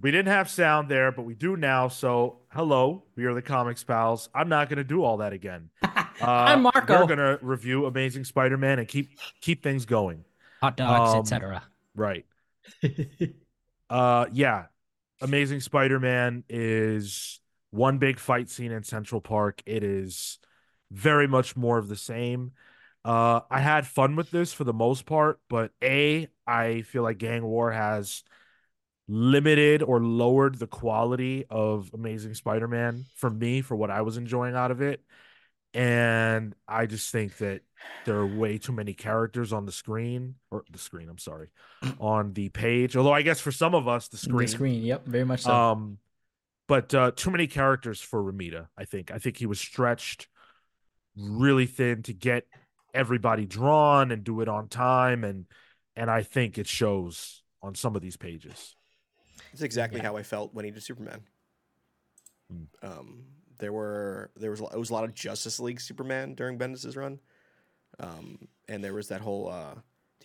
We didn't have sound there, but we do now. So, hello, we are the Comics Pals. I'm not going to do all that again. Uh, I'm Marco. We're going to review Amazing Spider-Man and keep keep things going. Hot dogs, Um, etc. Right. Uh, yeah. Amazing Spider-Man is one big fight scene in Central Park. It is very much more of the same. Uh, I had fun with this for the most part, but A, I feel like Gang War has limited or lowered the quality of Amazing Spider-Man for me for what I was enjoying out of it. And I just think that there are way too many characters on the screen or the screen, I'm sorry, on the page. Although I guess for some of us, the The screen. screen. Yep, very much so. Um, but uh, too many characters for Romita. I think. I think he was stretched really thin to get everybody drawn and do it on time, and and I think it shows on some of these pages. It's exactly how I felt when he did Superman. Hmm. Um, there were there was it was a lot of Justice League Superman during Bendis's run, um, and there was that whole. Uh,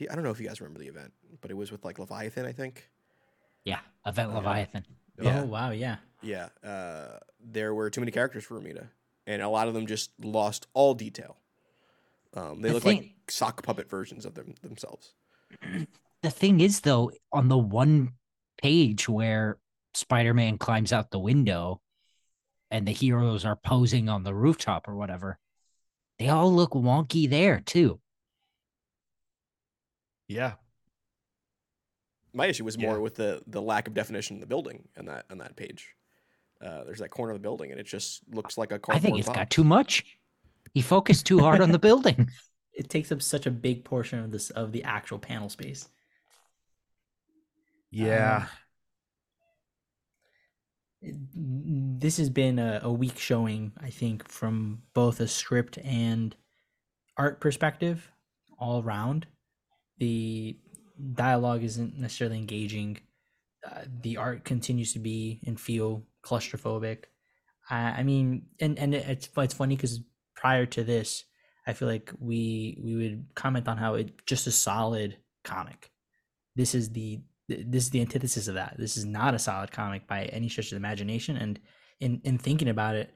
I don't know if you guys remember the event, but it was with like Leviathan, I think. Yeah, Event uh, Leviathan. Yeah, Oh wow, yeah. yeah. Uh, there were too many characters for Romita, and a lot of them just lost all detail. Um, they The look thing- like sock puppet versions of them themselves. The thing is, though, on the one page where Spider-Man climbs out the window, and the heroes are posing on the rooftop or whatever, they all look wonky there too. Yeah, My issue was more Yeah. with the the lack of definition in the building on that on that page. Uh, there's that corner of the building, and it just looks like a I cardboard I think it's box. got too much. He focused too hard on the building. It takes up such a big portion of this of the actual panel space. Yeah. It- This has been a, a weak showing, I think, from both a script and art perspective, all around. The dialogue isn't necessarily engaging. Uh, the art continues to be and feel claustrophobic. I, I mean, and and it's it's funny because prior to this, I feel like we we would comment on how it just a solid comic. This is the th- this is the antithesis of that. This is not a solid comic by any stretch of the imagination. And in in thinking about it,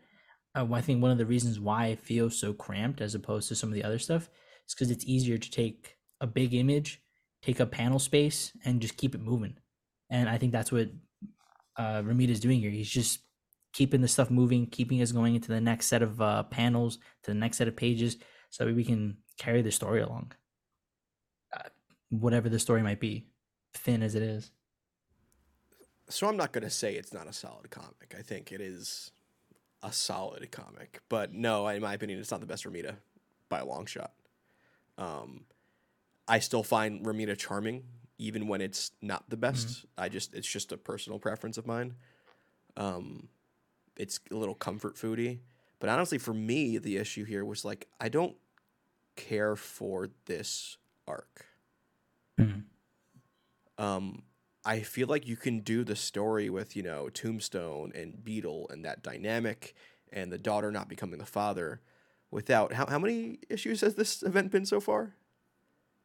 uh, I think one of the reasons why it feels so cramped as opposed to some of the other stuff is because it's easier to take a big image, take up panel space, and just keep it moving. And I think that's what uh, is doing here. He's just keeping the stuff moving, keeping us going into the next set of uh, panels, to the next set of pages, so we can carry the story along. Uh, whatever the story might be, thin as it is. So I'm not going to say it's not a solid comic. I think it is a solid comic, but no, in my opinion, it's not the best Romita by a long shot. Um, I still find Romita charming, even when it's not the best. I just it's just a personal preference of mine. Um, it's a little comfort foody, but honestly, for me, the issue here was like I don't care for this arc. Mhm. Um, I feel like you can do the story with you know Tombstone and Beetle and that dynamic and the daughter not becoming the father without how how many issues has this event been so far? I mean,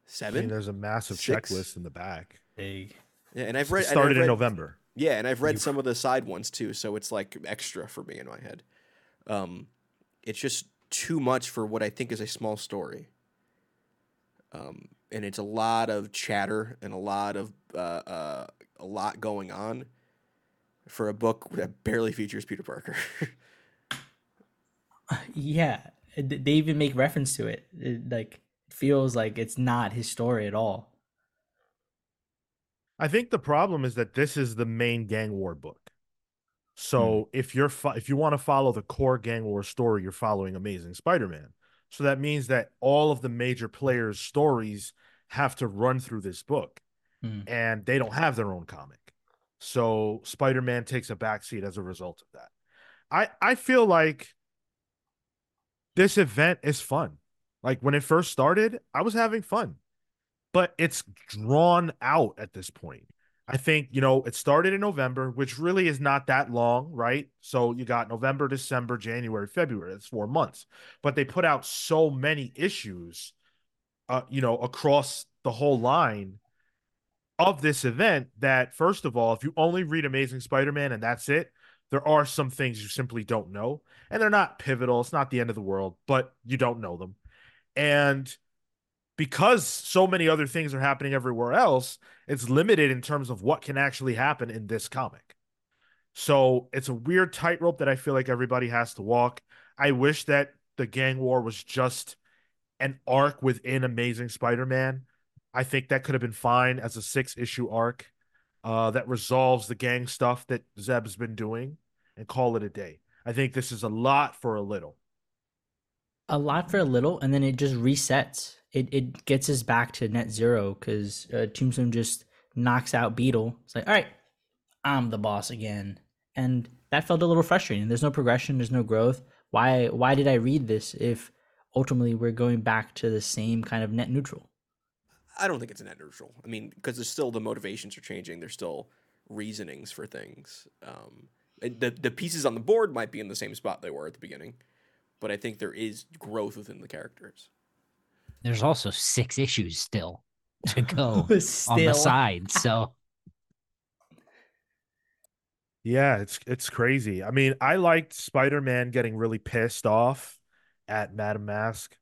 Seven. there's a massive Six? checklist in the back. Big. yeah, and I've It read and I've started in November. Yeah, and I've read some of the side ones too, so it's like extra for me in my head. Um, it's just too much for what I think is a small story. Um, and it's a lot of chatter and a lot of uh, uh, a lot going on for a book that barely features Peter Parker. Yeah, they even make reference to it. It like feels like it's not his story at all. I think the problem is that this is the main gang war book. So if you're fo- if you want to follow the core gang war story, you're following Amazing Spider-Man. So that means that all of the major players' stories have to run through this book, Hmm. and they don't have their own comic. So Spider-Man takes a backseat as a result of that. I I feel like this event is fun. Like when it first started, I was having fun but it's drawn out at this point. I think, you know, it started in November, which really is not that long, right? So you got November, December, January, February. That's four months. But they put out so many issues, uh, you know, across the whole line of this event that first of all, if you only read Amazing Spider-Man and that's it, there are some things you simply don't know. And they're not pivotal. It's not the end of the world, but you don't know them. And because so many other things are happening everywhere else, it's limited in terms of what can actually happen in this comic. So it's a weird tightrope that I feel like everybody has to walk. I wish that the gang war was just an arc within Amazing Spider-Man. I think that could have been fine as a six issue arc uh, that resolves the gang stuff that Zeb's been doing and call it a day. I think this is a lot for a little. A lot for a little, and then it just resets. It it gets us back to net zero because uh, Tombstone just knocks out Beetle. It's like, all right, I'm the boss again, and that felt a little frustrating. There's no progression. There's no growth. Why why did I read this if ultimately we're going back to the same kind of net neutral? I don't think it's net neutral. I mean, because there's still the motivations are changing. There's still reasonings for things. Um, the the pieces on the board might be in the same spot they were at the beginning, but I think there is growth within the characters. There's also six issues still to go still. on the side. So yeah, it's it's crazy. I mean, I liked Spider-Man getting really pissed off at Madam Mask.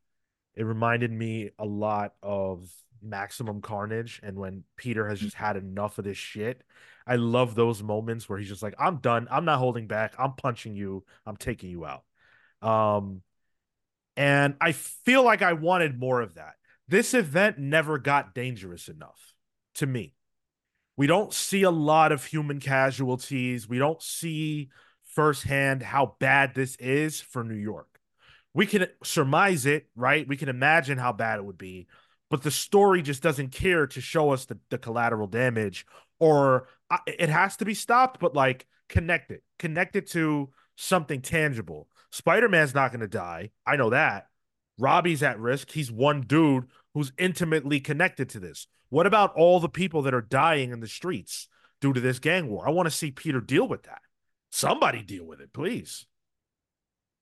It reminded me a lot of maximum carnage and when Peter has just had enough of this shit. I love those moments where he's just like, I'm done. I'm not holding back. I'm punching you. I'm taking you out. Um, and I feel like I wanted more of that. This event never got dangerous enough to me. We don't see a lot of human casualties. We don't see firsthand how bad this is for New York. We can surmise it, right? We can imagine how bad it would be, but the story just doesn't care to show us the, the collateral damage or uh, it has to be stopped but like connect it connect it to something tangible. Spider-man's not going to die. I know that. Robbie's at risk. He's one dude who's intimately connected to this. What about all the people that are dying in the streets due to this gang war? I want to see peter deal with that. Somebody deal with it please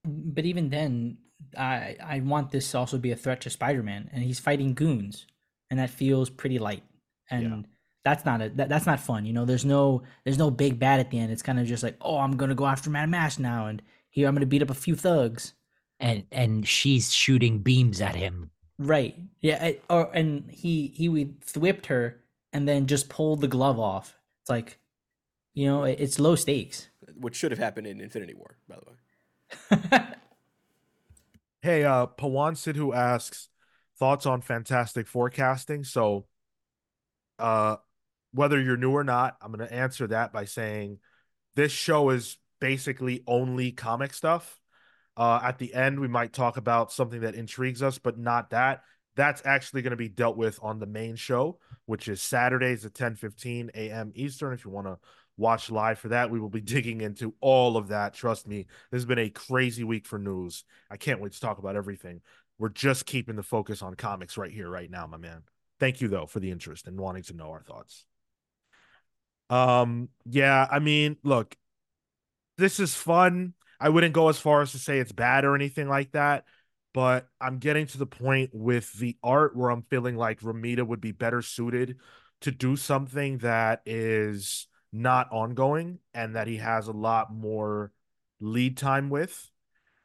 but even then I I want this to also be a threat to Spider-Man, and he's fighting goons, and that feels pretty light, and yeah. that's not a that, that's not fun. You know, there's no there's no big bad at the end. It's kind of just like, oh, I'm gonna go after Madame Mask now, and here I'm gonna beat up a few thugs, and and she's shooting beams at him. Right. Yeah. I, or and he he whipped her and then just pulled the glove off. It's like, you know, it's low stakes. Which should have happened in Infinity War, by the way. Hey, uh, Pawan Sidhu asks thoughts on Fantastic Four casting. So, uh, whether you're new or not, I'm going to answer that by saying this show is basically only comic stuff. Uh, at the end, we might talk about something that intrigues us, but not that. That's actually going to be dealt with on the main show, which is Saturdays at 10 15 a.m. Eastern. If you want to watch live for that. We will be digging into all of that. Trust me, this has been a crazy week for news. I can't wait to talk about everything. We're just keeping the focus on comics right here, right now, my man. Thank you though for the interest and wanting to know our thoughts. Um, yeah, I mean, look, this is fun. I wouldn't go as far as to say it's bad or anything like that, but I'm getting to the point with the art where I'm feeling like Romita would be better suited to do something that is not ongoing and that he has a lot more lead time with.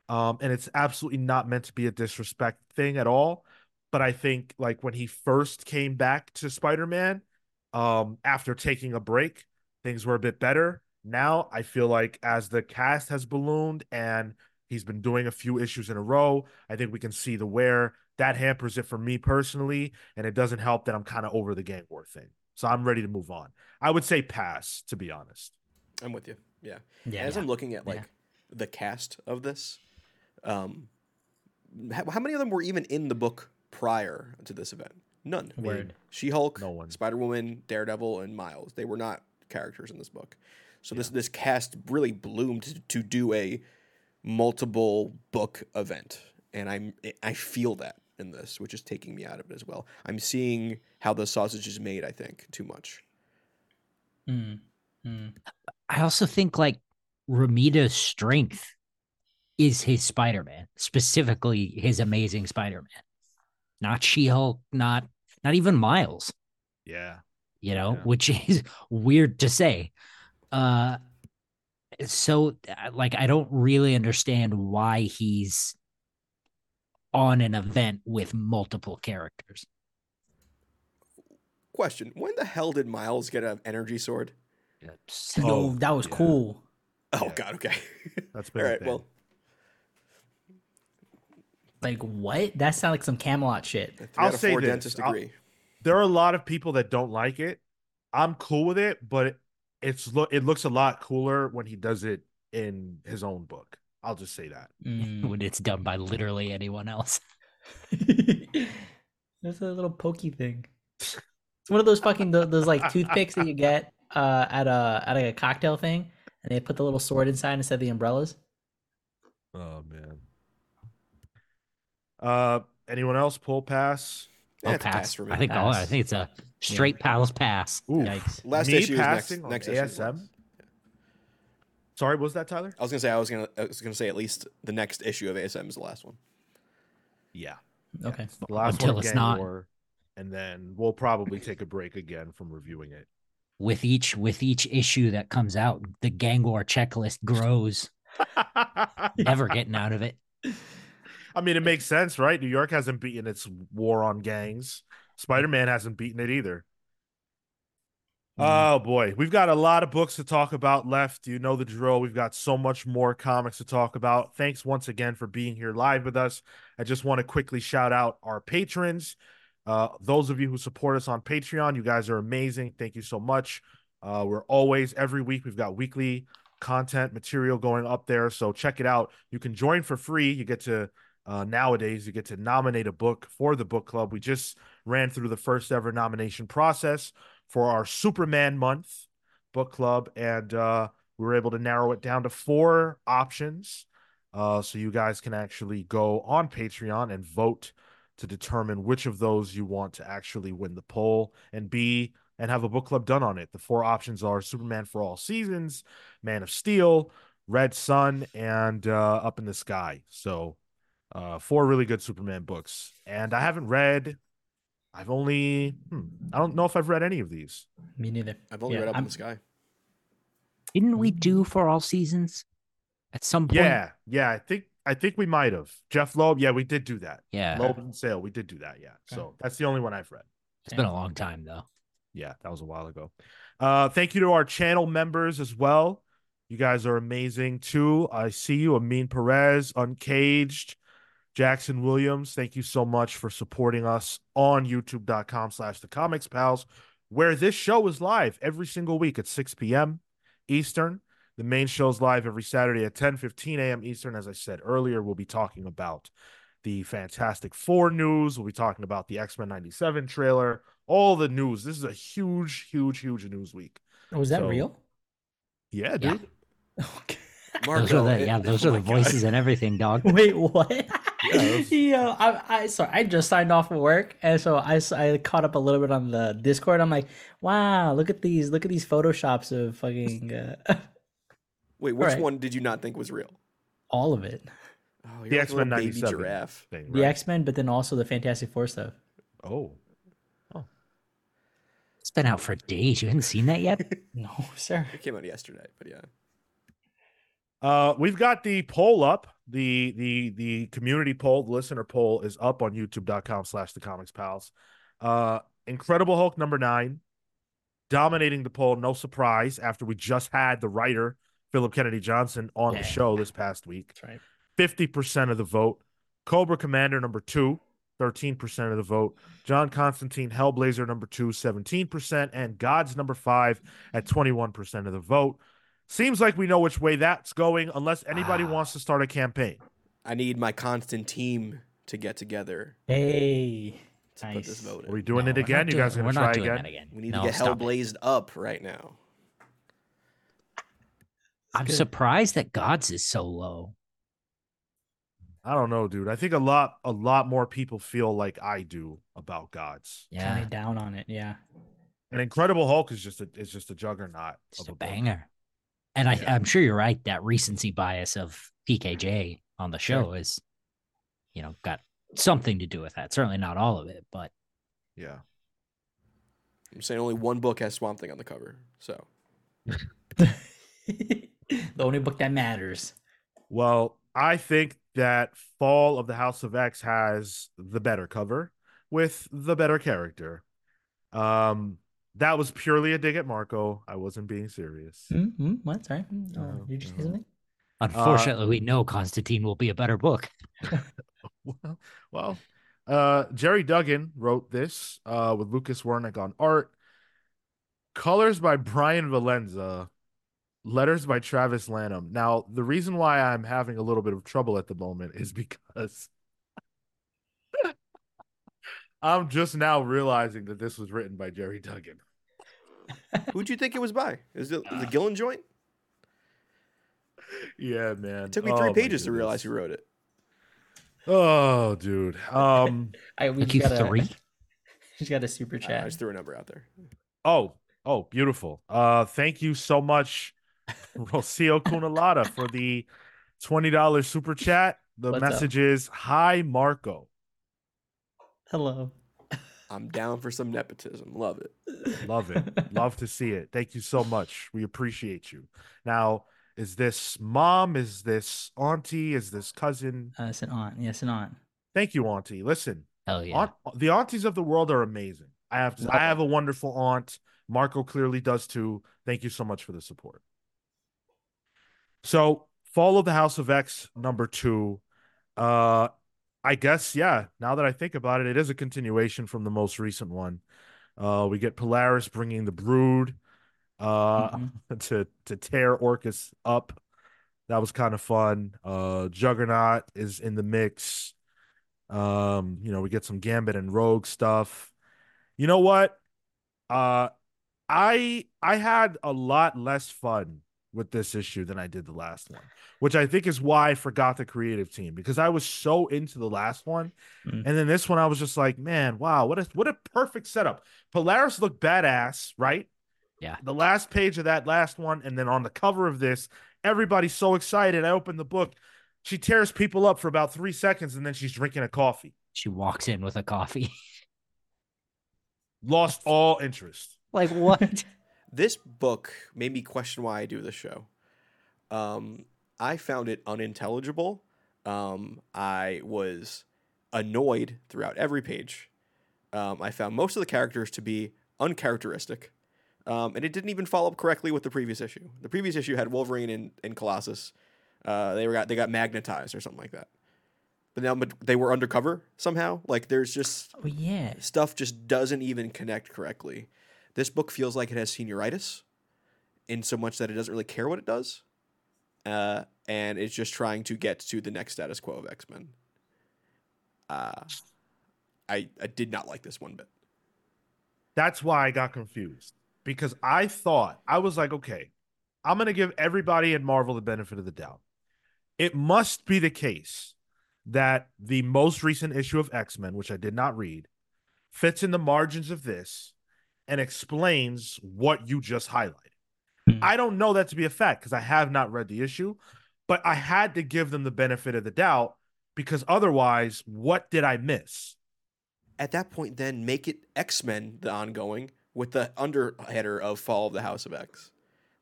Um, and it's absolutely not meant to be a disrespect thing at all. But I think like when he first came back to Spider-Man, um, after taking a break, things were a bit better. Now I feel like as the cast has ballooned and he's been doing a few issues in a row, I think we can see the wear. That hampers it for me personally, and it doesn't help that I'm kind of over the gang war thing. So I'm ready to move on. I would say pass, to be honest. I'm with you. Yeah. yeah As yeah. I'm looking at like yeah. the cast of this, um, how, how, many of them were even in the book prior to this event? None. Word. She Hulk, no one. Spider Woman, Daredevil, and Miles. They were not characters in this book. So this this cast really bloomed to, to do a multiple book event, and I'm I feel that in this, which is taking me out of it as well. I'm seeing how the sausage is made. I think too much. Mm. Mm. I also think like Romita's strength is his Spider Man, specifically his amazing Spider Man, not She Hulk, not not even Miles. Yeah, you know, Yeah. which is weird to say. Uh so uh, like I don't really understand why he's on an event with multiple characters. Question: When the hell did Miles get an energy sword? So- Yo, Oh, that was yeah. cool. Oh Yeah. God. Okay. That's All been a right. thing. Well, Like what? That sounds like some Camelot shit. I'll say four this, dentist I'll- agree. there are a lot of people that don't like it. I'm cool with it, but it, it's look it looks a lot cooler when he does it in his own book. I'll just say that. Mm. when it's done by literally anyone else. There's a little pokey thing. It's one of those fucking those like toothpicks that you get uh, at a at a cocktail thing, and they put the little sword inside instead of the umbrellas. Oh man. Uh, anyone else pull pass? Yeah, I'll it's a pass. for me. I think all, I think it's a straight pals pass. Ooh, Yikes. Last me issue is next- passing on next issue ASM. Last. Sorry, what was that Tyler? I was gonna say I was gonna I was gonna say at least the next issue of ASM is the last one. Yeah, Okay. the last Until one it's Gang not. War, and then we'll probably take a break again from reviewing it. With each with each issue that comes out, the gang war checklist grows. Never getting out of it. I mean, it makes sense, right? New York hasn't beaten its war on gangs. Spider Man hasn't beaten it either. Oh boy, we've got a lot of books to talk about left. You know the drill. We've got so much more comics to talk about. Thanks once again for being here live with us. I just want to quickly shout out our patrons. Uh, those of you who support us on Patreon, you guys are amazing. Thank you so much. Uh, we're always every week we've got weekly content material going up there, so check it out. You can join for free. You get to uh, nowadays you get to nominate a book for the book club. We just ran through the first ever nomination process for our Superman month book club, and uh, we were able to narrow it down to four options. Uh, so you guys can actually go on Patreon and vote to determine which of those you want to actually win the poll and be and have a book club done on it. The four options are Superman for All Seasons, Man of Steel, Red Sun, and uh, Up in the Sky. So uh, four really good Superman books, and I haven't read. I've only hmm, I don't know if I've read any of these. Me neither. I've only Yeah, read Up I'm- in the Sky. Didn't we do for all seasons at some point? Yeah, yeah, I think I think we might have Jeph Loeb. Yeah, we did do that. Yeah. Loeb and Sale, we did do that. Yeah, so that's the only one I've read. It's been a long time though. Yeah, that was a while ago. Uh, thank you to our channel members as well. You guys are amazing too. I see you, Amin Perez, Uncaged, Jackson Williams. Thank you so much for supporting us on youtube.com slash the comics pals, where this show is live every single week at 6 p.m. Eastern. The main show's live every Saturday at 10 15 a.m. Eastern. As I said earlier, we'll be talking about the Fantastic Four news. We'll be talking about the X Men 97 trailer, all the news. This is a huge, huge, huge news week. Oh, was that So- real? Yeah, Yeah. dude. Okay. Those are the yeah, those oh are the my God. voices and everything, dog. Wait, what? those- Yo, I, I sorry, I just signed off of work, and so I, I caught up a little bit on the Discord. I'm like, wow, look at these, look at these photoshops of fucking uh, Wait, which Alright. one did you not think was real? all of it, Oh, The X Men little baby 97 giraffe. thing. the? X Men, but then also the Fantastic Four stuff. Oh, It's been out for days. You haven't seen that yet? No, sir. It came out yesterday, but yeah. Uh, we've got the poll up. The the the community poll, the listener poll is up on youtube.com slash the comics pals. Uh Incredible Hulk number nine, dominating the poll, no surprise, after we just had the writer, Philip Kennedy Johnson, on Yeah. the show this past week. That's right. 50% of the vote. Cobra Commander number two, 13% of the vote. John Constantine Hellblazer number two, 17%. And God's number five at 21% of the vote. Seems like we know which way that's going, unless anybody Ah. wants to start a campaign. I need my constant team to get together Hey, to put this nice. vote Are we doing No, it we're again? not You doing- guys are we're going to not try doing again? that again. We need No, to get hell it. blazed up right now. I'm good. surprised that God's is so low. I don't know, dude. I think a lot, a lot more people feel like I do about gods. Yeah, Kind of down on it. Yeah. And Incredible Hulk is just a, is just a juggernaut. just of a book. banger. And I. I'm sure you're right. That recency bias of PKJ on the show is, you know, got something to do with that. Certainly not all of it, but Yeah. I'm saying only one book has Swamp Thing on the cover. So the only book that matters. Well, I think that Fall of the House of X has the better cover with the better character. Um, that was purely a dig at Marco. I wasn't being serious. Mm-hmm. What? Sorry. Uh, Uh, did you say uh, something? Unfortunately, we know Constantine will be a better book. well, well uh, Gerry Duggan wrote this uh, with Lucas Werneck on art. Colors by Brian Valenza. Letters by Travis Lanham. Now, the reason why I'm having a little bit of trouble at the moment is because I'm just now realizing that this was written by Gerry Duggan. who'd you think it was by? Is it the Gillen joint? Yeah, man. It took me Oh, three my pages to realize who wrote it. Oh, dude. Um. I we Took you got a, three? Just got a super chat. I just threw a number out there. Oh, oh, beautiful. Uh, thank you so much, Rocio Cunalata, for the twenty dollars super chat. The What's up? message is Hi Marco. Hello. I'm down for some nepotism. Love it. Love it. Love to see it. Thank you so much. We appreciate you. Now, is this mom? Is this auntie? Is this cousin? Uh, it's an aunt. Yes, an aunt. Thank you, auntie. Listen, Hell yeah. aunt, the aunties of the world are amazing. I have to, I have a wonderful aunt. Marco clearly does too. Thank you so much for the support. So, Fall of the House of X number two. Uh, I guess yeah. Now that I think about it, it is a continuation from the most recent one. Uh, we get Polaris bringing the Brood, uh, Mhm. to to tear Orchis up. That was kind of fun. Uh, Juggernaut is in the mix. Um, you know, we get some Gambit and Rogue stuff. You know what? Uh, I I had a lot less fun with this issue than I did the last one, which I think is why I forgot the creative team because I was so into the last one, Mm. and then this one I was just like, man, wow, what a what a perfect setup. Polaris looked badass, right? Yeah. The last page of that last one, and then on the cover of this, everybody's so excited. I open the book. She tears people up for about three seconds, and then she's drinking a coffee. She walks in with a coffee. Lost all interest. like what? This book made me question why I do this show. Um, I found it unintelligible. Um, I was annoyed throughout every page. Um, I found most of the characters to be uncharacteristic. Um, and it didn't even follow up correctly with the previous issue. The previous issue had Wolverine and, and Colossus. Uh, they were got they got magnetized or something like that. But now but they were undercover somehow. Like there's just Oh yeah. stuff just doesn't even connect correctly. This book feels like it has senioritis in so much that it doesn't really care what it does. Uh, and it's just trying to get to the next status quo of X Men. Uh, I, I did not like this one bit. That's why I got confused because I thought I was like, okay, I'm to give everybody in Marvel the benefit of the doubt. It must be the case that the most recent issue of X Men, which I did not read, fits in the margins of this and explains what you just highlighted. Hmm. I don't know that to be a fact because I have not read the issue, but I had to give them the benefit of the doubt because otherwise, what did I miss? At that point, then make it X Men the ongoing with the underheader of Fall of the House of X.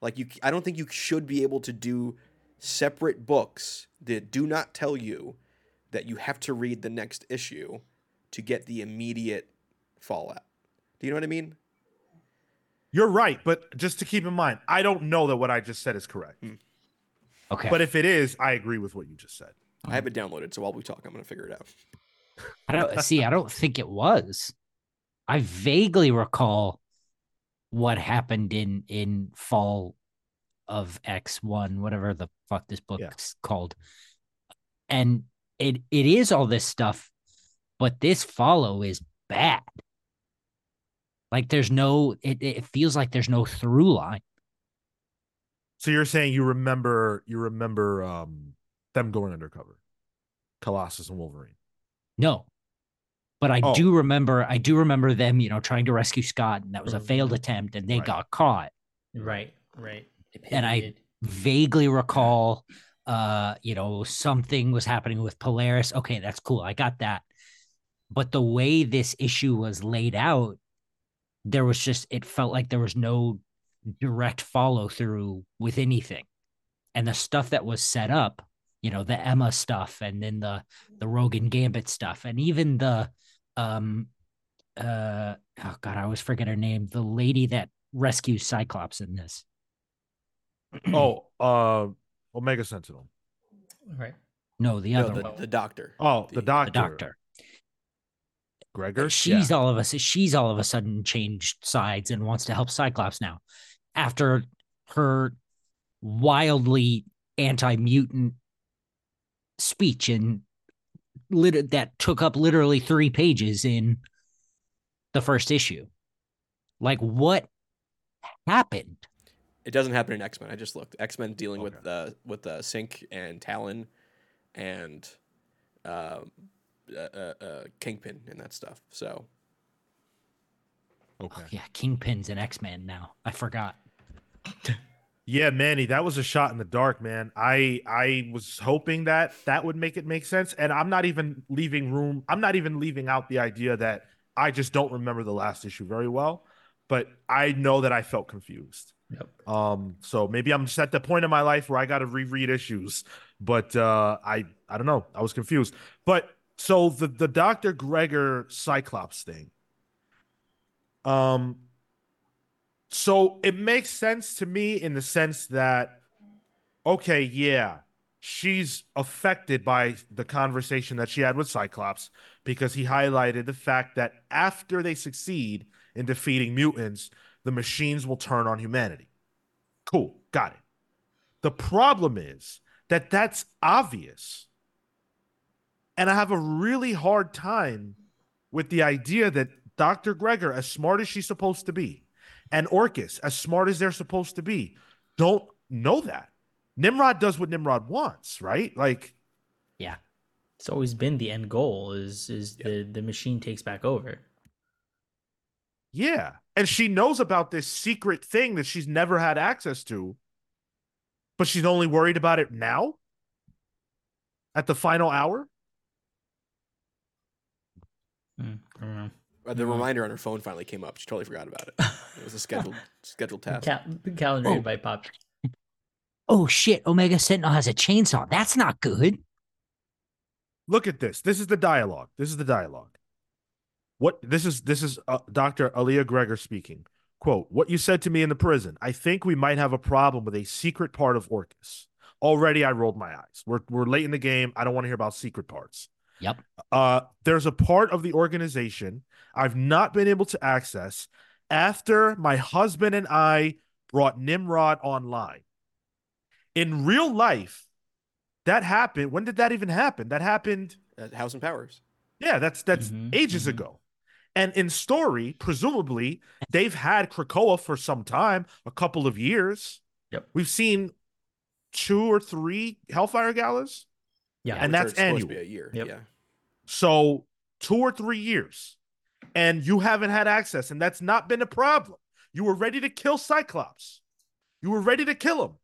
Like you, I don't think you should be able to do separate books that do not tell you that you have to read the next issue to get the immediate fallout. Do you know what I mean? You're right, but just to keep in mind, I don't know that what I just said is correct. Hmm. Okay. But if it is, I agree with what you just said. I have it downloaded, so while we talk, I'm gonna figure it out. I don't see. I don't think it was. I vaguely recall what happened in in fall of X one, whatever the fuck this book's called, and it it is all this stuff, but this follow is bad. Like there's no. It it feels like there's no through line. So you're saying you remember you remember um them going undercover, Colossus and Wolverine. No. But I Oh. do remember I do remember them, you know, trying to rescue Scott and that was a failed attempt and they Right. got caught. Right. Right. And I- Vaguely recall uh, you know, something was happening with Polaris. Okay, that's cool. I got that. But the way this issue was laid out, there was just it felt like there was no direct follow through with anything. And the stuff that was set up, you know, the Emma stuff and then the the Rogan Gambit stuff and even the um uh oh god, I always forget her name, the lady that rescues Cyclops in this. Oh, uh, Omega Sentinel. Right. no, the No, other the, one. the doctor. Oh, the, The- doctor. The doctor. Gregor. she's Yeah. all of us she's all of a sudden changed sides and wants to help cyclops now after her wildly anti-mutant speech and lit- that took up literally three pages in the first issue like what happened It doesn't happen in X Men. I just looked. X Men dealing with Okay. uh, with uh, Synch and Talon, and uh, uh, uh, uh, Kingpin and that stuff. So Okay. yeah kingpin's an X Man now i forgot Yeah, Manny, that was a shot in the dark, man. I I was hoping that that would make it make sense, and I'm not even leaving room. I'm not even leaving out the idea that I just don't remember the last issue very well, but I know that I felt confused. Yep. Um, so maybe I'm just at the point in my life where I got to reread issues, but uh, I I don't know. I was confused. But so the the Doctor Gregor Cyclops thing. Um, so it makes sense to me in the sense that, okay, yeah, she's affected by the conversation that she had with Cyclops because he highlighted the fact that after they succeed in defeating mutants, the machines will turn on humanity. Cool, got it. The problem is that that's obvious. And I have a really hard time with the idea that Dr. Gregor, as smart as she's supposed to be, and Orchis, as smart as they're supposed to be, don't know that. Nimrod does what Nimrod wants, right? Like, yeah It's always been the end goal is is Yeah. the the machine takes back over. yeah. And she knows about this secret thing that she's never had access to, but she's only worried about it now at the final hour. Hmm, I don't know. uh, the Mhm. reminder on her phone finally came up. She totally forgot about it. It was a scheduled scheduled task. Cal- the calendar Oh. invite popped. oh shit omega sentinel has a chainsaw that's not good Look at this. This is the dialogue. This is the dialogue. What this is this is uh, Dr. Alia Gregor speaking. Quote, what you said to me in the prison. I think we might have a problem with a secret part of Orchis. Already I rolled my eyes. We're we're late in the game. I don't want to hear about secret parts. Yep. Uh there's a part of the organization I've not been able to access after my husband and I brought Nimrod online. In real life, that happened. When did that even happen? That happened Uh, House and Powers. yeah, that's that's Mhm, ages mhm. ago. And in story, presumably, they've had Krakoa for some time, a couple of years. Yep. We've seen two or three Hellfire Galas. Yeah. And that's are supposed to annual. be a year. Yep. Yeah. So two or three years. And you haven't had access, and that's not been a problem. You were ready to kill Cyclops. You were ready to kill him.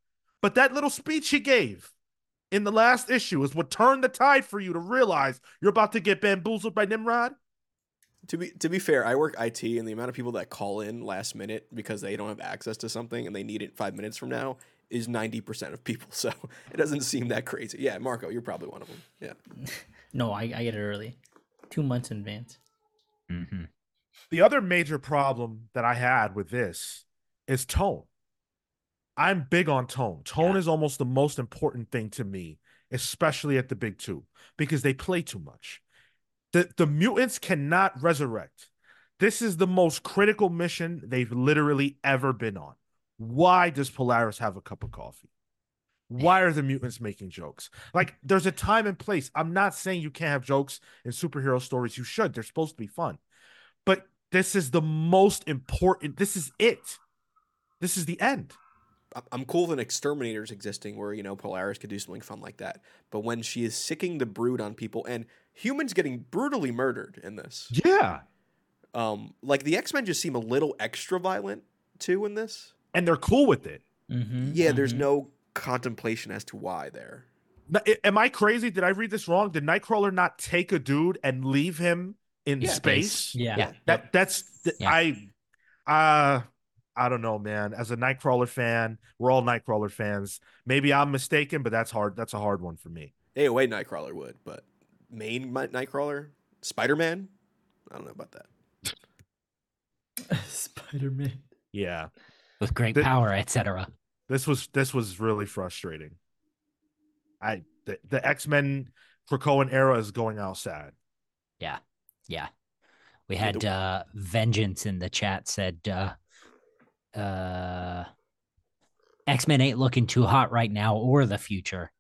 But that little speech he gave in the last issue is what turned the tide for you to realize you're about to get bamboozled by Nimrod. To be to be fair, I work IT, and the amount of people that call in last minute because they don't have access to something and they need it five minutes from now is ninety percent of people. So it doesn't seem that crazy. Yeah, Marco, you're probably one of them. Yeah. No, I, I get it early, two months in advance. mm-hmm. The other major problem that I had with this is tone. I'm big on tone. Tone Yeah. is almost the most important thing to me, especially at the big two, because they play too much. The the mutants cannot resurrect. This is the most critical mission they've literally ever been on. Why does Polaris have a cup of coffee? Why are the mutants making jokes? Like, there's a time and place. I'm not saying you can't have jokes in superhero stories. You should. They're supposed to be fun. But this is the most important. This is it. This is the end. I'm cool with an exterminators existing where, you know, Polaris could do something fun like that. But when she is sicking the brood on people and humans getting brutally murdered in this, Yeah. um, like the X Men just seem a little extra violent too in this. And they're cool with it. Mm-hmm, Yeah, there's no contemplation as to why there. N- I- Am I crazy? Did I read this wrong? Did Nightcrawler not take a dude and leave him in Yeah. space? Yeah. Yeah. That that's th- Yeah. I Uh I don't know, man. As a Nightcrawler fan, we're all Nightcrawler fans. Maybe I'm mistaken, but that's hard. That's a hard one for me. Hey, wait, Nightcrawler would, but main Nightcrawler, Spider Man. I don't know about that. Spider Man. Yeah, with great power, etc. this was this was really frustrating. I the, the X Men Krakoan era is going outside. Yeah. Yeah. We had uh Vengeance in the chat said uh uh X-Men ain't looking too hot right now or the future.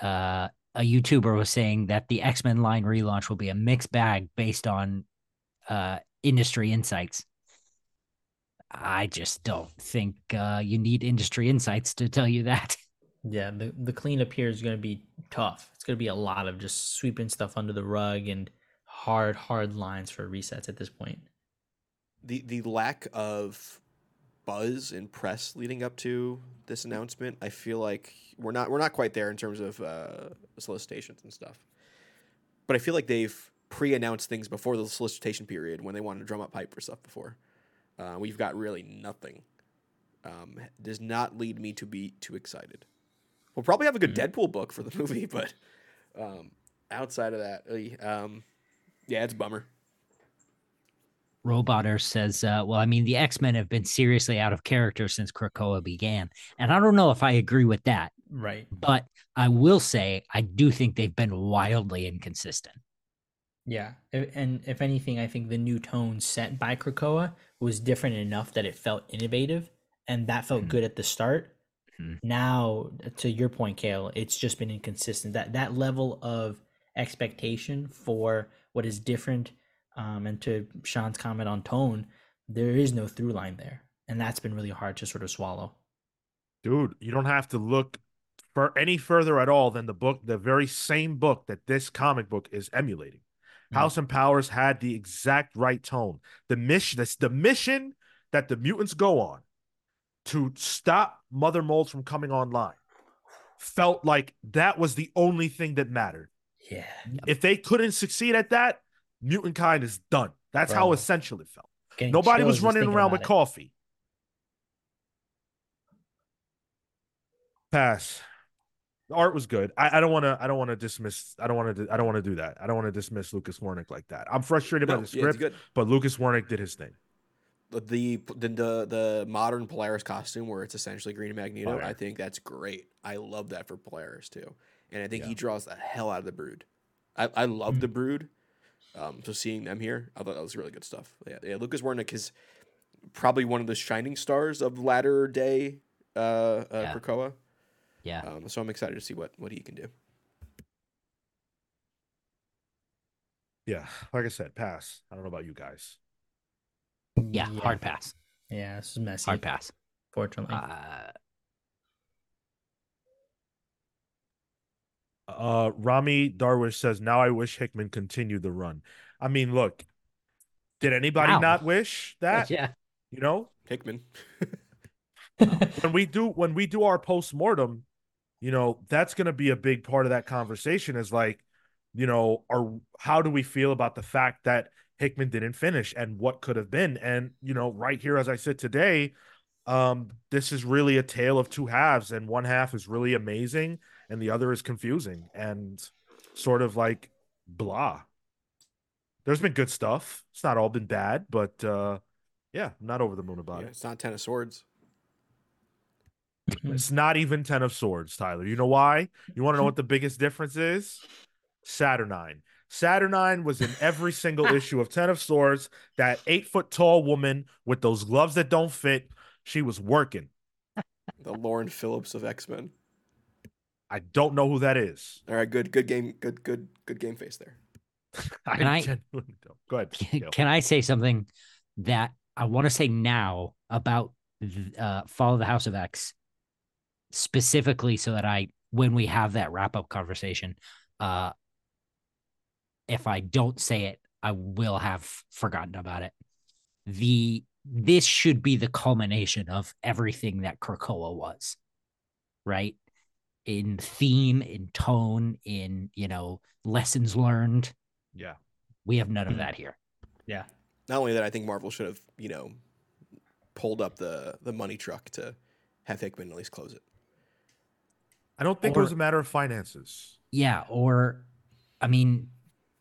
Uh a YouTuber was saying that the X-Men line relaunch will be a mixed bag based on uh industry insights. I just don't think uh you need industry insights to tell you that. Yeah, the the cleanup here is going to be tough. It's going to be a lot of just sweeping stuff under the rug and hard, hard lines for resets at this point. the the lack of buzz and press leading up to this announcement, I feel like we're not we're not quite there in terms of uh, solicitations and stuff. But I feel like they've pre-announced things before the solicitation period when they wanted to drum up hype for stuff before. Uh, we've got really nothing. Um, does not lead me to be too excited. We'll probably have a good Deadpool book for the movie, but um, outside of that, uh, um, yeah, it's a bummer. Roboter says, uh, well, I mean, the X Men have been seriously out of character since Krakoa began. And I don't know if I agree with that, Right. but I will say I do think they've been wildly inconsistent. Yeah. And if anything, I think the new tone set by Krakoa was different enough that it felt innovative and that felt Mhm. good at the start. Mhm. Now, to your point, Kale, it's just been inconsistent. That that level of expectation for what is different, um, and to Sean's comment on tone, there is no through line there, and that's been really hard to sort of swallow. Dude, you don't have to look for any further at all than the book, the very same book that this comic book is emulating. Mhm. House and Powers had the exact right tone. The mission, that's the mission that the mutants go on to stop Mother Mold from coming online felt like that was the only thing that mattered. Yeah. If they couldn't succeed at that, mutant kind is done. That's how essential it felt. Getting Nobody was running around with it. coffee. Pass. The art was good. I, I don't want to. I don't want to dismiss. I don't want to. I don't want to do that. I don't want to dismiss Lucas Werneck like that. I'm frustrated No, by the script, good. but Lucas Werneck did his thing. the the the the, the modern Polaris costume where it's essentially Green Magneto, Fire. I think that's great. I love that for Polaris too, and I think Yeah. he draws the hell out of the Brood. I, I love the Brood, um, so seeing them here, I thought that was really good stuff. Yeah, yeah Lucas Werneck is probably one of the shining stars of latter day uh, uh, Yeah. Krakoa. Yeah. Um, so I'm excited to see what what he can do. Yeah, like I said, pass. I don't know about you guys. Yeah. Hard pass. Yeah, this is messy. Hard pass. Fortunately. Uh, Uh, Rami Darwish says, "Now I wish Hickman continued the run." I mean, look, did anybody Wow. not wish that? yeah. You know, Hickman. when we do when we do our post mortem, you know, that's going to be a big part of that conversation. Is like, you know, are how do we feel about the fact that Hickman didn't finish and what could have been? And you know, right here as I sit today, um, this is really a tale of two halves, and one half is really amazing, and the other is confusing and sort of like blah. There's been good stuff. It's not all been bad, but uh yeah, I'm not over the moon about Yeah, it. it's not Ten of Swords. It's not even Ten of Swords, Tyler. You know why? You want to know what the biggest difference is? Saturnine. Saturnine was in every single issue of Ten of Swords. That eight foot tall woman with those gloves that don't fit. She was working. The Lauren Phillips of X Men. I don't know who that is. All right, good, good game, good, good, good game face there. I, Can I- genuinely don't. Go ahead. Gail. Can I say something that I want to say now about th- uh, Fall of the House of X, specifically so that I, when we have that wrap up conversation, uh, if I don't say it, I will have forgotten about it. The this should be the culmination of everything that Krakoa was, right? In theme, in tone, in you know lessons learned. Yeah. We have none of that here. yeah. Not only that, I think Marvel should have, you know, pulled up the the money truck to have Hickman at least close it. I don't think Or- it was a matter of finances. Yeah, or I mean,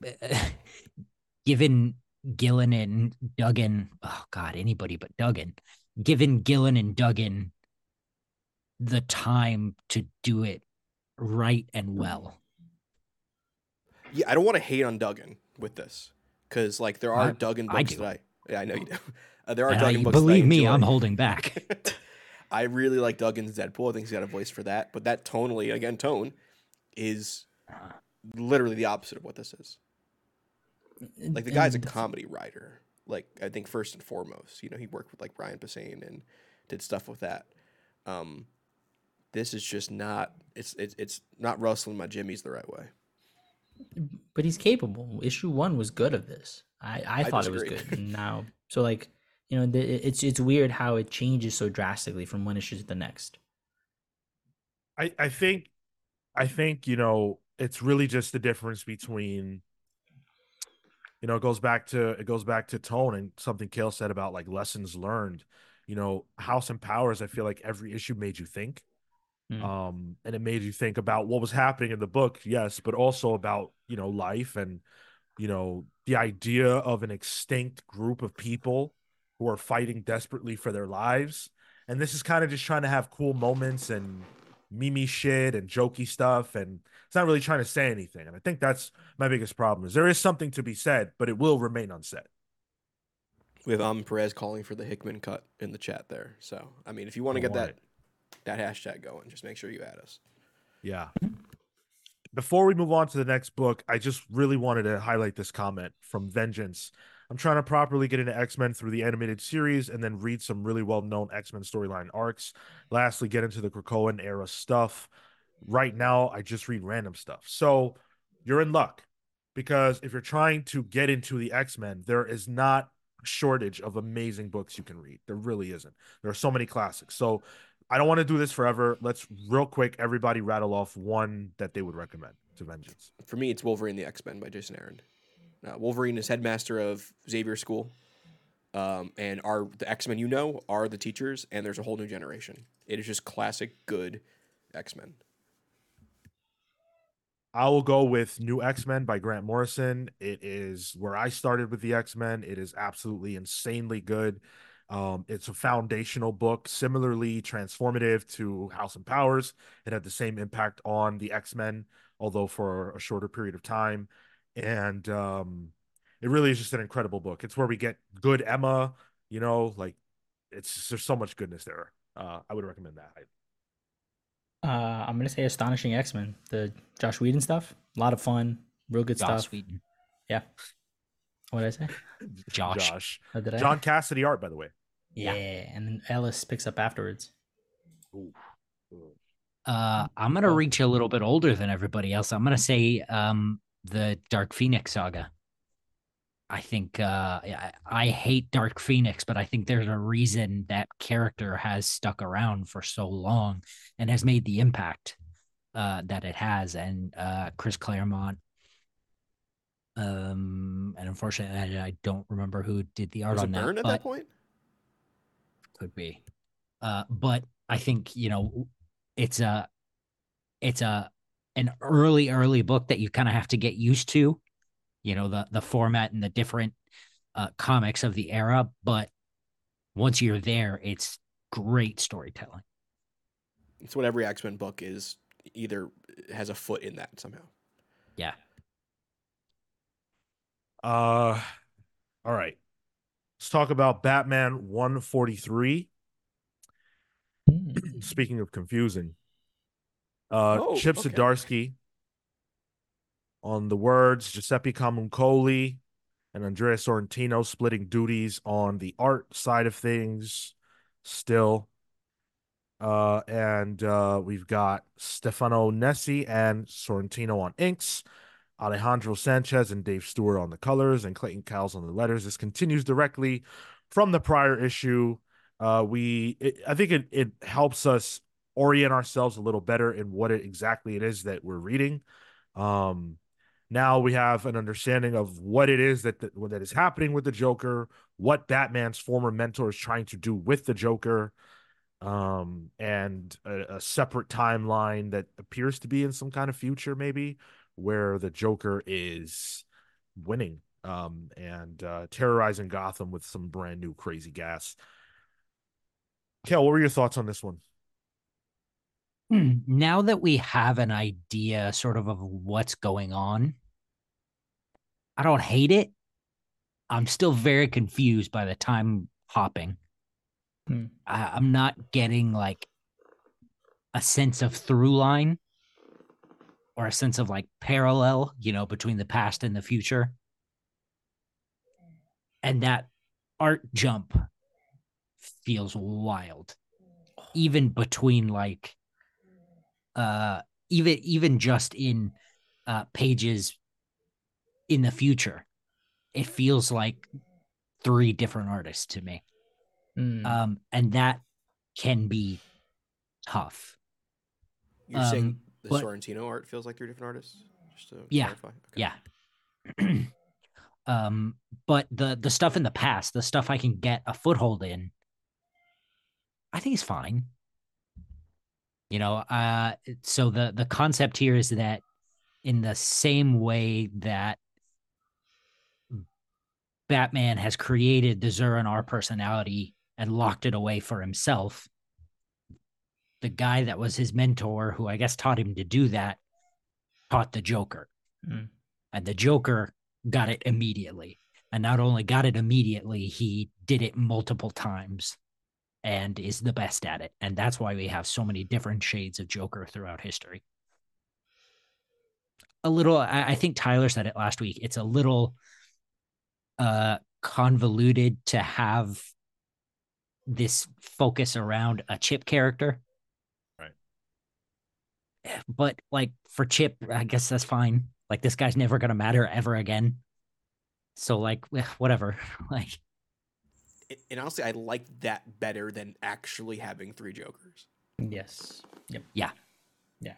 given Gillen and Duggan, oh God, anybody but Duggan, given Gillen and Duggan the time to do it right and well. Yeah, I don't want to hate on Duggan with this because like there are I- Duggan I books do. that I yeah I know you do. Uh, there are And Duggan I- books. that I believe me. I'm holding back. I really like Duggan's Deadpool. I think he's got a voice for that. But that tonally, again, tone is literally the opposite of what this is. Like the guy's a comedy writer. Like I think first and foremost, you know, he worked with like Brian Posehn and did stuff with that. Um, this is just not. It's it's it's not rustling my jimmies the right way. but he's capable. Issue one was good of this. I, I, I thought it was good. Now, so like you know, the, it's it's weird how it changes so drastically from one issue to the next. I, I think I think, you know, it's really just the difference between you know, it goes back to it goes back to tone and something Kale said about like lessons learned. You know, House and Powers, I feel like every issue made you think. Mm. Um, and it made you think about what was happening in the book, yes, but also about, you know, life and you know, the idea of an extinct group of people who are fighting desperately for their lives. And this is kind of just trying to have cool moments and mimi shit and jokey stuff. And it's not really trying to say anything. And I think that's my biggest problem is there is something to be said, but it will remain unsaid. We have Am Perez calling for the Hickman cut in the chat there. So I mean, if you want to get want that that hashtag going, just make sure you add us. Yeah. Before we move on to the next book, I just really wanted to highlight this comment from Vengeance. I'm trying to properly get into X Men through the animated series and then read some really well known X Men storyline arcs. Lastly, get into the Krakoan era stuff. Right now, I just read random stuff. So you're in luck because if you're trying to get into the X Men, there is not a shortage of amazing books you can read. There really isn't. There are so many classics. So I don't want to do this forever. Let's real quick, everybody rattle off one that they would recommend to Vengeance. For me, it's Wolverine the X Men by Jason Aaron. Uh, Wolverine is headmaster of Xavier School, um, and are the X Men you know are the teachers, and there's a whole new generation. It is just classic good X Men. I will go with New X Men by Grant Morrison. It is where I started with the X Men. It is absolutely insanely good. Um, it's a foundational book, similarly transformative to House and Powers. It had the same impact on the X Men, although for a shorter period of time. And um, it really is just an incredible book. It's where we get good Emma. You know, like it's there's so much goodness there. Uh, I would recommend that. Uh, I'm gonna say Astonishing X Men, the Josh Whedon stuff. A lot of fun, real good Joss stuff. Whedon. Yeah. What did I say? Josh. Josh. What did I? John Cassaday art, by the way. Yeah, and then Ellis picks up afterwards. Uh, I'm gonna Oh. reach a little bit older than everybody else. I'm gonna say um the Dark Phoenix saga. I think uh I, I hate Dark Phoenix, but I think there's a reason that character has stuck around for so long and has made the impact uh that it has. And uh Chris Claremont. Um and unfortunately I, I don't remember who did the art Was on that. Byrne at that point? could be uh but i think you know it's a it's a an early early book that you kind of have to get used to you know the the format and the different uh comics of the era but once you're there it's great storytelling It's what every X Men book is. Either has a foot in that somehow. yeah Uh, all right. Let's talk about Batman 143. Hmm. Speaking of confusing, uh, Oh, Chip okay. Zdarsky on the words, Giuseppe Camuncoli and Andrea Sorrentino splitting duties on the art side of things still. Uh, and uh, we've got Stefano Nesi and Sorrentino on inks. Alejandro Sanchez and Dave Stewart on the colors, and Clayton Cowles on the letters. This continues directly from the prior issue. Uh, we, it, I think it it helps us orient ourselves a little better in what it exactly it is that we're reading. Um, now we have an understanding of what it is that that, that is happening with the Joker, what Batman's former mentor is trying to do with the Joker, um, and a, a separate timeline that appears to be in some kind of future, maybe where the Joker is winning um, and uh, terrorizing Gotham with some brand new crazy gas. Kel, what were your thoughts on this one? Hmm, now that we have an idea sort of of what's going on, I don't hate it. I'm still very confused by the time hopping. Hmm. I, I'm not getting like a sense of through line or a sense of like parallel, you know, between the past and the future. And that art jump feels wild. Even between like uh even even just in uh pages in the future it feels like three different artists to me Mm. um and that can be tough You're saying Um, the but- Sorrentino art feels like three different artists? Just to Yeah, clarify. Okay. yeah um but the the stuff in the past the stuff i can get a foothold in i think is fine you know uh so the the concept here is that in the same way that batman has created the Zur-En-Arrh personality and locked it away for himself the guy that was his mentor who i guess taught him to do that taught the joker. Mm. and the joker got it immediately. And not only got it immediately he did it multiple times and is the best at it and that's why we have so many different shades of joker throughout history. A little I, I think tyler said it last week it's a little uh convoluted to have this focus around a chip character. Right. but like for chip i guess that's fine. Like this guy's never gonna matter ever again. So like eh, whatever. Like And honestly, I like that better than actually having three Jokers. Yes. Yep. Yeah. Yeah.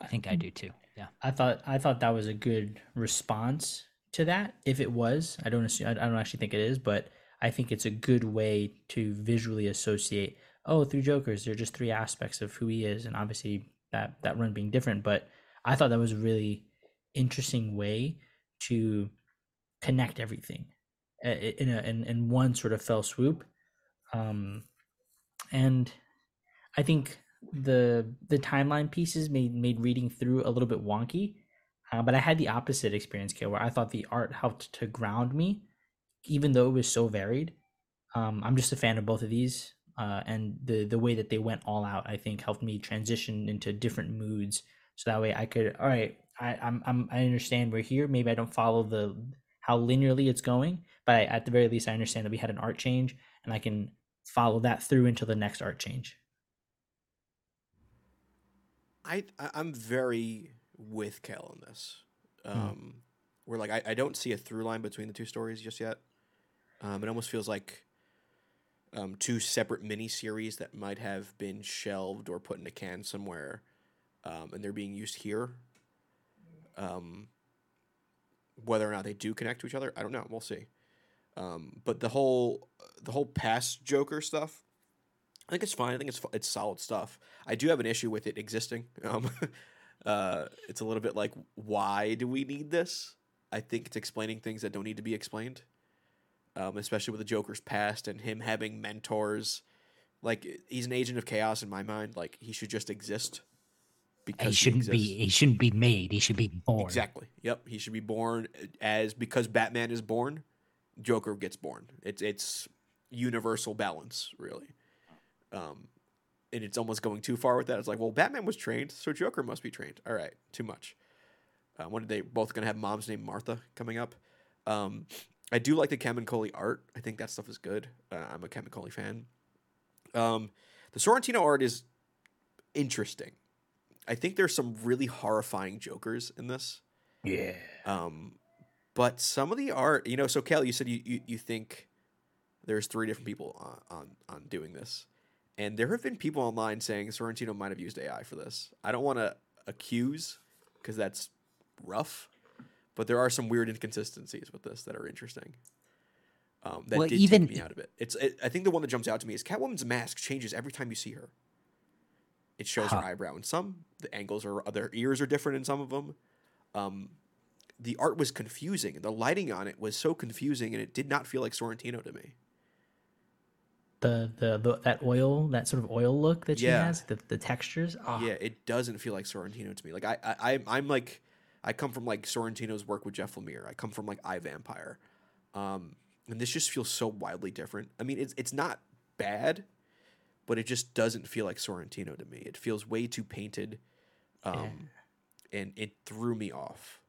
I think i do too yeah I thought I thought that was a good response to that. If it was, I don't assume, I don't actually think it is, but I think it's a good way to visually associate. Oh, three Jokers. They're just three aspects of who he is, and obviously that that run being different. But I thought that was a really interesting way to connect everything i- in a in, in one sort of fell swoop. Um, and I think the the timeline pieces made made reading through a little bit wonky. Uh, but I had the opposite experience, Kale, where I thought the art helped to ground me, even though it was so varied. Um, I'm just a fan of both of these, uh, and the the way that they went all out, I think, helped me transition into different moods. So that way, I could, all right, I, I'm, I'm I understand we're here. Maybe I don't follow the how linearly it's going, but I, at the very least, I understand that we had an art change, and I can follow that through until the next art change. I, I'm very with Kel on this. Hmm. Um, Where like I, I don't see a through line between the two stories just yet. Um, it almost feels like um, two separate mini series that might have been shelved or put in a can somewhere, um, and they're being used here. Um, whether or not they do connect to each other, I don't know. We'll see. Um, but the whole the whole past Joker stuff, I think it's fine. I think it's it's solid stuff. I do have an issue with it existing. Um, uh, it's a little bit like, why do we need this? I think it's explaining things that don't need to be explained, um, especially with the Joker's past and him having mentors. Like he's an agent of chaos in my mind. Like he should just exist because he shouldn't be he shouldn't be made he should be born Exactly. Yep. He should be born as because Batman is born, Joker gets born. It's it's universal balance, really. Um, and it's almost going too far with that. It's like, well, Batman was trained, so Joker must be trained. All right, too much. Uh, when are they both going to have moms named Martha coming up? Um, I do like the Camuncoli art. I think that stuff is good. Uh, I'm a Camuncoli fan. Um, the Sorrentino art is interesting. I think there's some really horrifying Jokers in this. Yeah. Um, but some of the art, you know, so Kel, you said you, you, you think there's three different people on, on on doing this, and there have been people online saying Sorrentino might have used AI for this. I don't want to accuse because that's rough, but there are some weird inconsistencies with this that are interesting. Um, that Well, did even- take me out of it. It's it, I think the one that jumps out to me is Catwoman's mask changes every time you see her. It shows Huh. her eyebrow in some. The angles or their ears are different in some of them. Um, the art was confusing. The lighting on it was so confusing, and it did not feel like Sorrentino to me. The, the the that oil, that sort of oil look that she Yeah. has, the, the textures. Oh, Yeah, it doesn't feel like Sorrentino to me. Like I, I, I- I'm like, I come from like Sorrentino's work with Jeff Lemire. I come from like I Vampire, um, and this just feels so wildly different. I mean, it's it's not bad, but it just doesn't feel like Sorrentino to me. It feels way too painted, um, and it threw me off.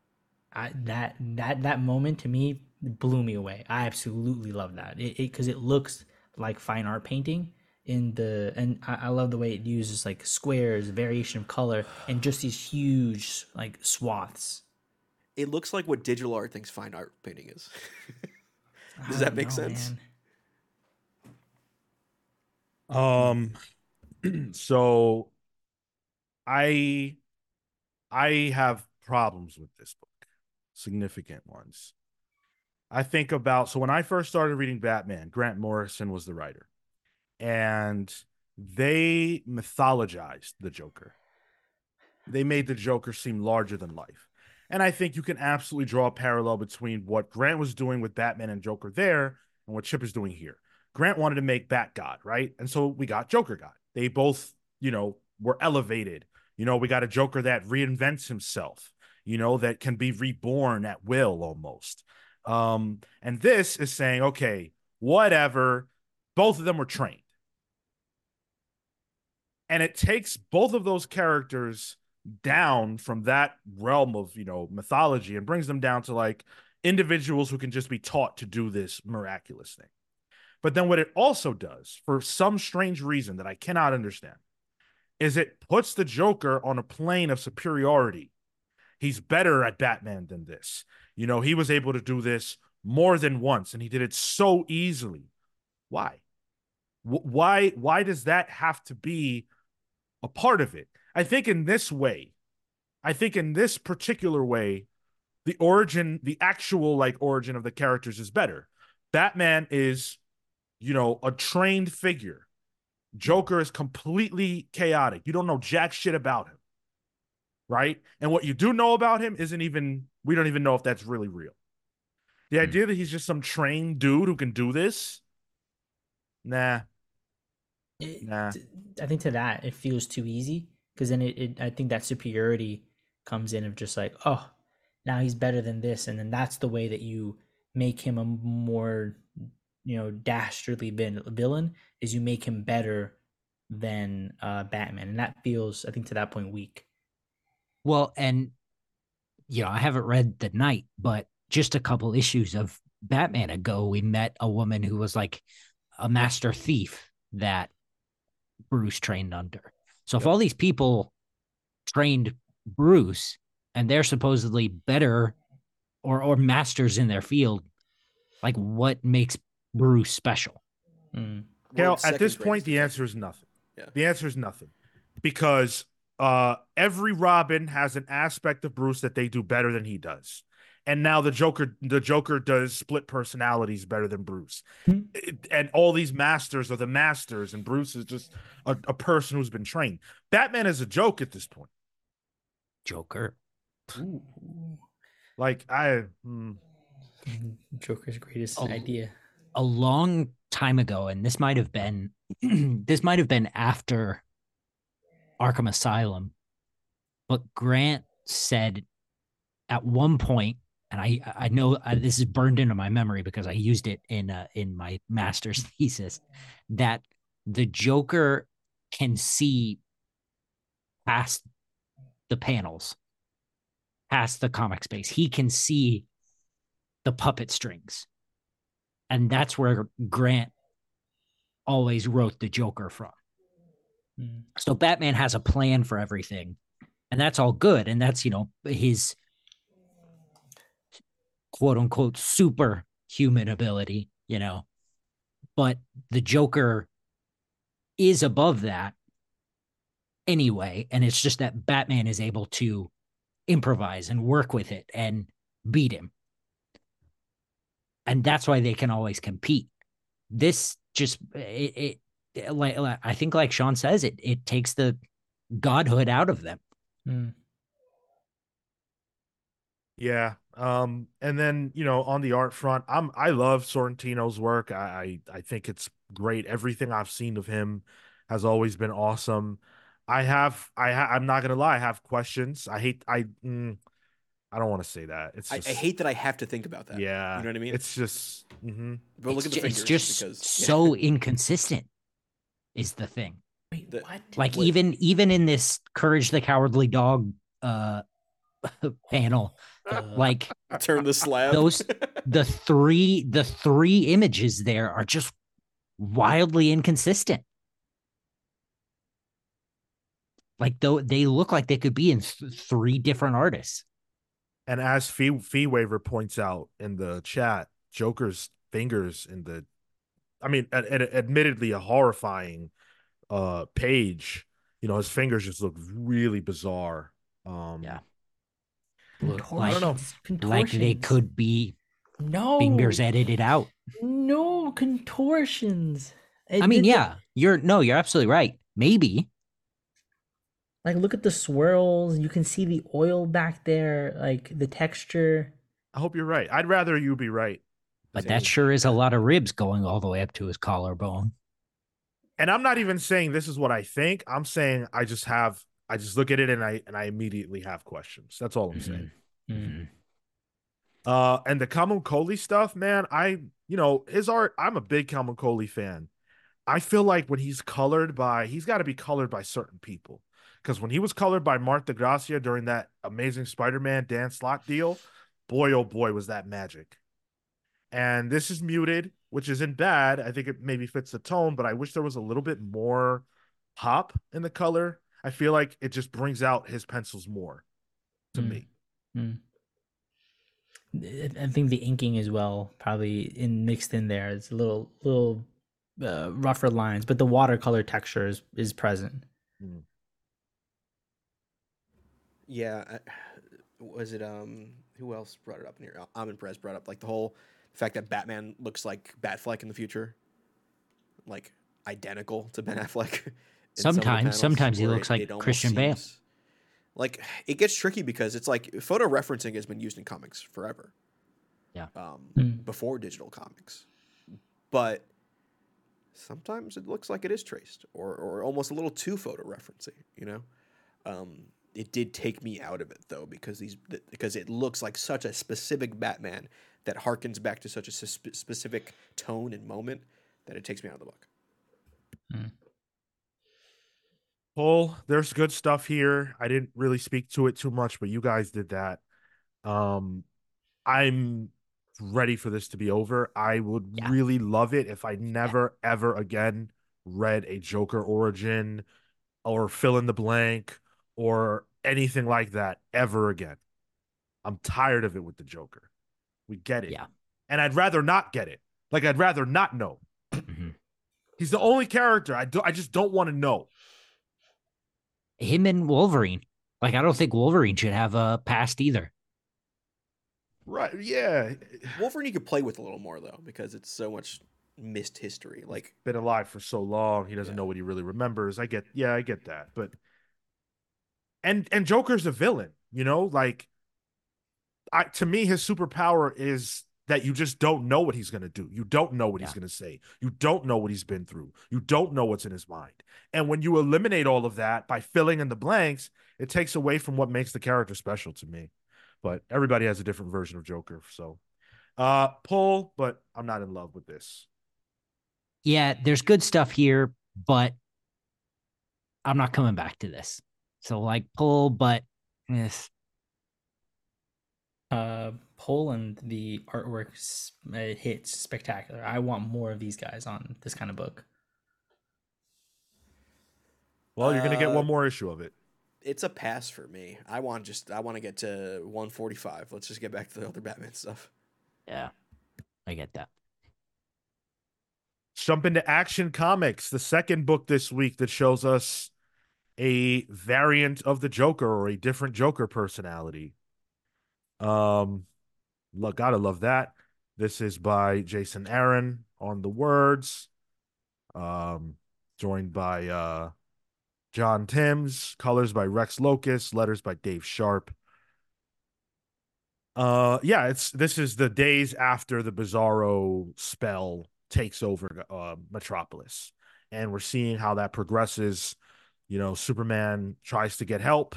I, that that that moment to me blew me away. I absolutely love that. It because it, looks like fine art painting in the and I, I love the way it uses like squares, variation of color, and just these huge like swaths. It looks like what digital art thinks fine art painting is. Does that make know, sense? man. Um so I I have problems with this book. Significant ones. I think about so when I first started reading Batman, Grant Morrison was the writer. And they mythologized the Joker. They made the Joker seem larger than life. And I think you can absolutely draw a parallel between what Grant was doing with Batman and Joker there and what Chip is doing here. Grant wanted to make Bat God, right? And so we got Joker God. They both, you know, were elevated. You know, we got a Joker that reinvents himself, you know, that can be reborn at will almost. Um, and this is saying, okay, whatever, both of them were trained. And it takes both of those characters down from that realm of, you know, mythology and brings them down to like individuals who can just be taught to do this miraculous thing. But then what it also does, for some strange reason that I cannot understand, is it puts the Joker on a plane of superiority. He's better at Batman than this. You know, he was able to do this more than once and he did it so easily. Why? Wh- Why why does that have to be a part of it? I think in this way, I think in this particular way, the origin, the actual like origin of the characters is better. Batman is, you know, a trained figure. Joker is completely chaotic. You don't know jack shit about him. Right? And what you do know about him isn't even we don't even know if that's really real. The Hmm. idea that he's just some trained dude who can do this, nah, It- Nah. t- I think to that it feels too easy because then it, it I think that superiority comes in of just like oh now he's better than this and then that's the way that you make him a more you know dastardly villain is you make him better than uh Batman and that feels I think to that point weak. Well, and you know, I haven't read The Knight, but just a couple issues of Batman ago, we met a woman who was like a master thief that Bruce trained under. So if all these people trained Bruce and they're supposedly better or or masters in their field, like what makes Bruce special? Mm. Cal, at this second point, the answer is nothing. Yeah. The answer is nothing because uh, every Robin has an aspect of Bruce that they do better than he does, and now the Joker, the Joker does split personalities better than Bruce, Hmm. And all these masters are the masters, and Bruce is just a, a person who's been trained. Batman is a joke at this point. Joker. Like I, hmm. Joker's greatest Oh. idea. A long time ago, and this might have been this might have been after Arkham Asylum, but Grant said at one point, and I I know uh, this is burned into my memory because I used it in uh, in my master's thesis that the Joker can see past the panels, past the comic space. He can see the puppet strings and that's where Grant always wrote the Joker from. Mm. So Batman has a plan for everything, and that's all good, and that's you know his quote unquote superhuman ability, you know. But the Joker is above that anyway, and it's just that Batman is able to improvise and work with it and beat him. And that's why they can always compete. This just it, it like, like I think like Sean says it it takes the godhood out of them. Mm. Yeah. Um, and then you know, on the art front, I'm I love Sorrentino's work. I I, I think it's great. Everything I've seen of him has always been awesome. I have I ha- I'm not gonna lie, I have questions. I hate I mm, I don't want to say that. It's I, just, I hate that I have to think about that. Yeah, You know what I mean? It's just mhm. but look it's, at the ju- fingers. it's just because, so inconsistent is the thing. Wait, The- what? Like What- even even in this Courage the Cowardly Dog uh panel, like turn the slab. Those- the three the three images there are just wildly inconsistent. Like though they look like they could be in th- three different artists. And as Fee Fee Waver points out in the chat, Joker's fingers in the, I mean, ad- ad- admittedly a horrifying uh page. You know, his fingers just look really bizarre. Um, Yeah. Contortions, like- I don't know. Like they could be no fingers edited out. No contortions. I mean, It- it- yeah, you're no, you're absolutely right. Maybe. Like look at the swirls. You can see the oil back there. Like the texture. I hope you're right. I'd rather you be right. But that sure is a lot of ribs going all the way up to his collarbone. And I'm not even saying this is what I think. I'm saying I just have I just look at it and I and I immediately have questions. That's all I'm saying. Mm. Mhm. Uh, and the Camuncoli stuff, man, I, you know, his art, I'm a big Camuncoli fan. I feel like when he's colored by, he's got to be colored by certain people. Because when he was colored by Marte Gracia during that amazing Spider Man Dan Slott deal, boy, oh boy, was that magic. And this is muted, which isn't bad. I think it maybe fits the tone, but I wish there was a little bit more pop in the color. I feel like it just brings out his pencils more to Mm. me. I I think the inking as well, probably in mixed in there. It's a little little uh, rougher lines, but the watercolor texture is, is present. Yeah, I, was it um who else brought it up in here? Amin Perez brought up like the whole fact that Batman looks like Batfleck in the future, like identical to Ben Affleck. in some Sometimes- sometimes he where looks like almost Christian Bale. seems- Like it gets tricky because it's like photo referencing has been used in comics forever. Yeah. Um, Mm. before digital comics, but sometimes it looks like it is traced or or almost a little too photo referencing. You know. Um, it did take me out of it though because these th- because it looks like such a specific Batman that harkens back to such a sus- specific tone and moment that it takes me out of the book. Paul, there's good stuff here. I didn't really speak to it too much, but you guys did that. Um, I'm ready for this to be over. I would Yeah. really love it if I never ever again read a Joker origin or fill in the blank or anything like that ever again. I'm tired of it with the Joker. We get it. Yeah. And I'd rather not get it. Like I'd rather not know. Mhm. He's the only character I do I just don't want to know. Him and Wolverine. Like I don't think Wolverine should have a past either. Right. Yeah. Wolverine you could play with a little more though because it's so much missed history. Like Been alive for so long, he doesn't Yeah. know what he really remembers. I get, yeah, I get that. But and and Joker's a villain, you know, like I to me his superpower is that you just don't know what he's going to do. You don't know what he's going to say. You don't know what he's been through. You don't know what's in his mind. And when you eliminate all of that by filling in the blanks, it takes away from what makes the character special to me. But everybody has a different version of Joker, so uh pull, but I'm not in love with this. Yeah, there's good stuff here, but I'm not coming back to this. So like pull, but yes, Uh, Poland, the artwork it hits spectacular. I want more of these guys on this kind of book. Well, you're gonna get Uh, one more issue of it. it's a pass for me. I want just I want to get to 145. Let's just get back to the other Batman stuff. yeah, I get that. Jump into Action Comics, the second book this week that shows us a variant of the Joker or a different Joker personality. Um, lo- gotta love that. This is by Jason Aaron on the words, um, joined by uh, John Timms, colors by Rex Lokus, letters by Dave Sharpe. Uh, yeah, it's this is the days after the Bizarro spell takes over uh, Metropolis, and we're seeing how that progresses. You know, Superman tries to get help.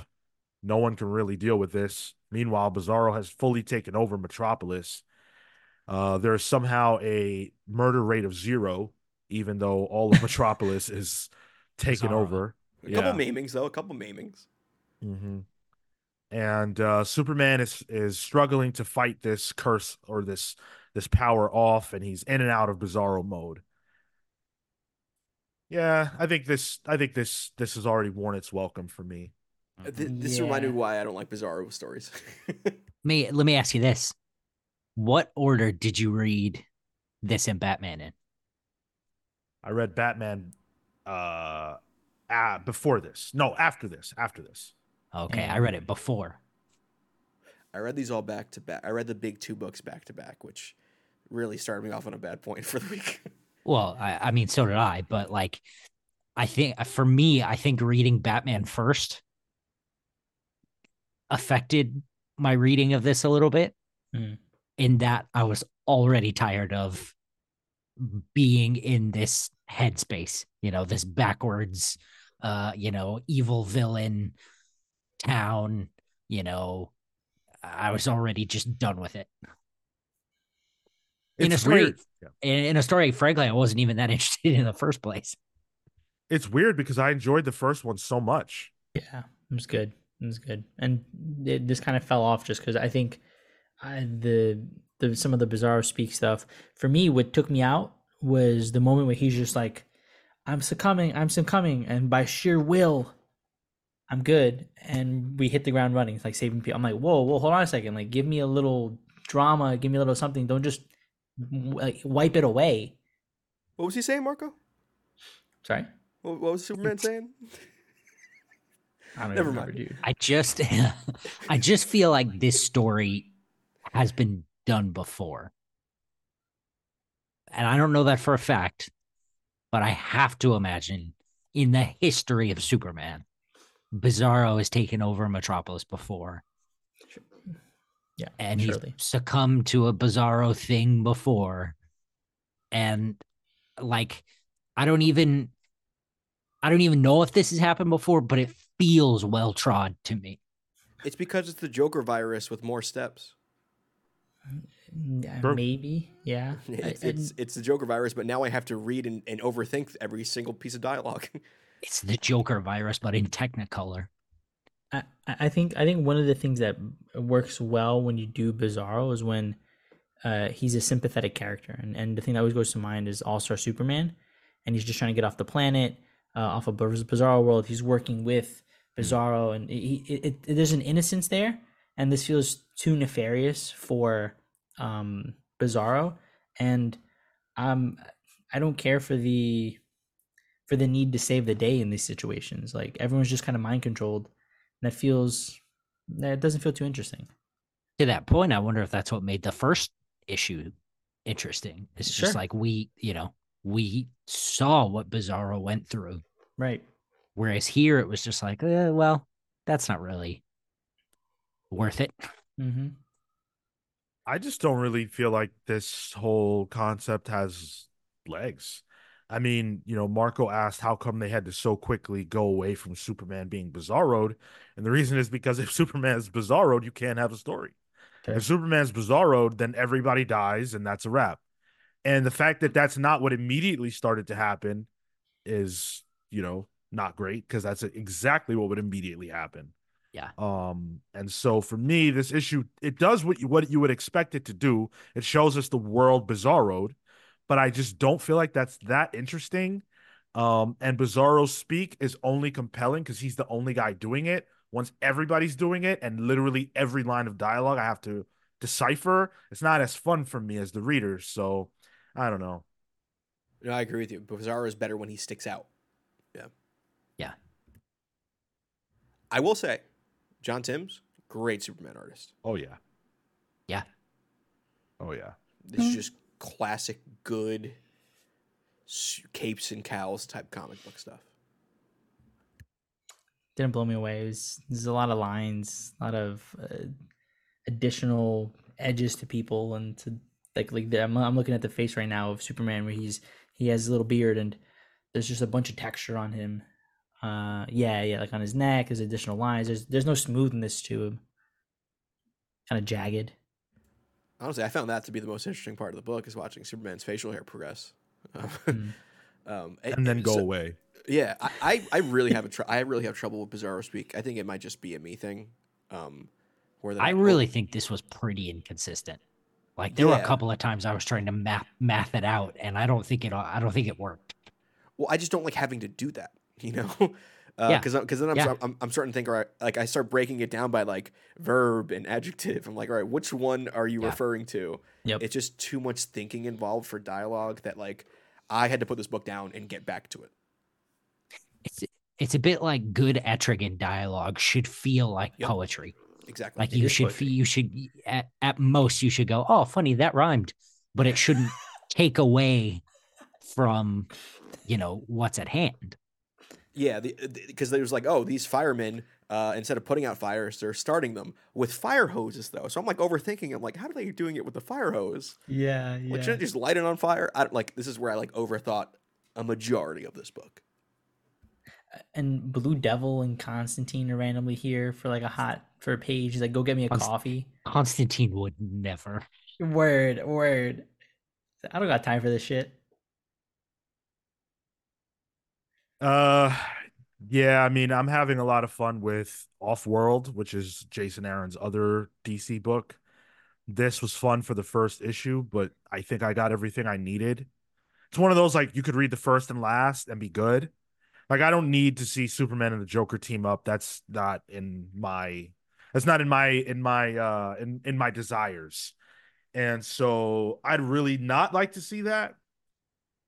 No one can really deal with this. Meanwhile, Bizarro has fully taken over Metropolis. Uh, there is somehow a murder rate of zero, even though all of Metropolis is taken Bizarro. over. A couple maimings though. A couple maimings. hmm And uh, Superman is is struggling to fight this curse or this this power off, and he's in and out of Bizarro mode. Yeah, I think this I think this this has already worn its welcome for me. Uh, Th- this reminded me why I don't like Bizarro stories. Me, let me ask you this: What order did you read this and Batman in? I read Batman uh, ah, before this. No, after this. After this. Okay, I read it before. I read these all back to back. I read the big two books back to back, which really started me off on a bad point for the week. Well, I, I mean, so did I, but like, I think for me, I think reading Batman first affected my reading of this a little bit. Hmm. In that I was already tired of being in this headspace, you know, this backwards, uh, you know, evil villain town, you know, I was already just done with it. In a story- Yeah. in, in a story, frankly, I wasn't even that interested in the first place. It's weird because I enjoyed the first one so much. Yeah, it was good. It was good, and it, this kind of fell off just because I think I, the the some of the Bizarro speak stuff for me. What took me out was the moment where he's just like, "I'm succumbing, I'm succumbing," and by sheer will, I'm good, and we hit the ground running. It's like saving people. I'm like, "Whoa, whoa, hold on a second! Like, give me a little drama, give me a little something. Don't just like wipe it away." what was he saying, Marco? Sorry, What, what was Superman saying? I don't Never mind. remember, dude. I just, I just feel like this story has been done before, and I don't know that for a fact, but I have to imagine in the history of Superman, Bizarro has taken over Metropolis before, Yeah, and surely. he's succumbed to a Bizarro thing before, and like, I don't even, I don't even know if this has happened before, but it feels well trod to me. It's because it's the Joker virus with more steps. Mm, yeah, maybe, yeah. It's, it's it's the Joker virus, but now I have to read and, and overthink every single piece of dialogue. It's the Joker virus, but in Technicolor. I, I think I think one of the things that works well when you do Bizarro is when uh, he's a sympathetic character, and and the thing that always goes to mind is All Star Superman, and he's just trying to get off the planet, uh, off of Biz- Bizarro world. He's working with Bizarro, and he, it, it, there's an innocence there, and this feels too nefarious for um, Bizarro, and um, I don't care for the for the need to save the day in these situations. Like everyone's just kind of mind controlled that feels that doesn't feel too interesting. To that point, I wonder if that's what made the first issue interesting. It's Sure. just like we, you know, we saw what Bizarro went through. Right. Whereas here it was just like, eh, well, that's not really worth it. Mm-hmm. I just don't really feel like this whole concept has legs. I mean, you know, Marco asked how come they had to so quickly go away from Superman being bizarroed, and the reason is because if Superman's bizarroed, you can't have a story. Fair. If Superman's bizarroed, then everybody dies, and that's a wrap. And the fact that that's not what immediately started to happen is, you know, not great because that's exactly what would immediately happen. Yeah. Um, and so for me, this issue it does what you, what you would expect it to do. It shows us the world bizarroed, but I just don't feel like that's that interesting. Um, and Bizarro's speak is only compelling because he's the only guy doing it. Once everybody's doing it, and literally every line of dialogue I have to decipher, it's not as fun for me as the readers. So I don't know. No, I agree with you. Bizarro is better when he sticks out. Yeah. Yeah. I will say, John Timms, great Superman artist. Oh yeah. Yeah. Oh yeah. This is just classic good capes and cowls type comic book stuff. Didn't blow me away. It was, there's a lot of lines, a lot of uh, additional edges to people, and to like like the, I'm, I'm looking at the face right now of Superman where he's he has a little beard and there's just a bunch of texture on him. Uh, yeah, yeah, like on his neck. There's additional lines. There's there's no smoothness to him. Kind of jagged. Honestly, I found that to be the most interesting part of the book is watching Superman's facial hair progress. Mm. um, And then go so- away. Yeah, I, I, I really have a tr- I really have trouble with Bizarro speak. I think it might just be a me thing. Um, where the I really think this was pretty inconsistent. Like there were a couple of times I was trying to math math it out, and I don't think it. I don't think it worked. well, I just don't like having to do that. You know, Uh, because because then I'm, Yeah. start- I'm I'm starting to think, all right, like I start breaking it down by like verb and adjective. I'm like, all right, which one are you Yeah. referring to? Yep. It's just too much thinking involved for dialogue that like I had to put this book down and get back to it. It's it's a bit like good Etrigan dialogue should feel like Yep. poetry. Exactly. Like It you should poetry. feel you should at, at most you should go, oh, funny that rhymed, but it shouldn't take away from you know what's at hand. Yeah, because the, because there's like, oh, these firemen, uh, instead of putting out fires, they're starting them with fire hoses, though. So I'm like overthinking. I'm like, how are they doing it with the fire hose? Yeah, Like, shouldn't just light it on fire? I don't, like this is where I like overthought a majority of this book. and Blue Devil and Constantine are randomly here for like a hot for a page. He's like, go get me a Const- coffee. Constantine would never. Word, word. I don't got time for this shit. Uh, yeah. I mean, I'm having a lot of fun with Off World, which is Jason Aaron's other DC book. This was fun for the first issue, but I think I got everything I needed. It's one of those like you could read the first and last and be good. Like I don't need to see Superman and the Joker team up. That's not in my that's not in my in my uh in in my desires. And so I'd really not like to see that.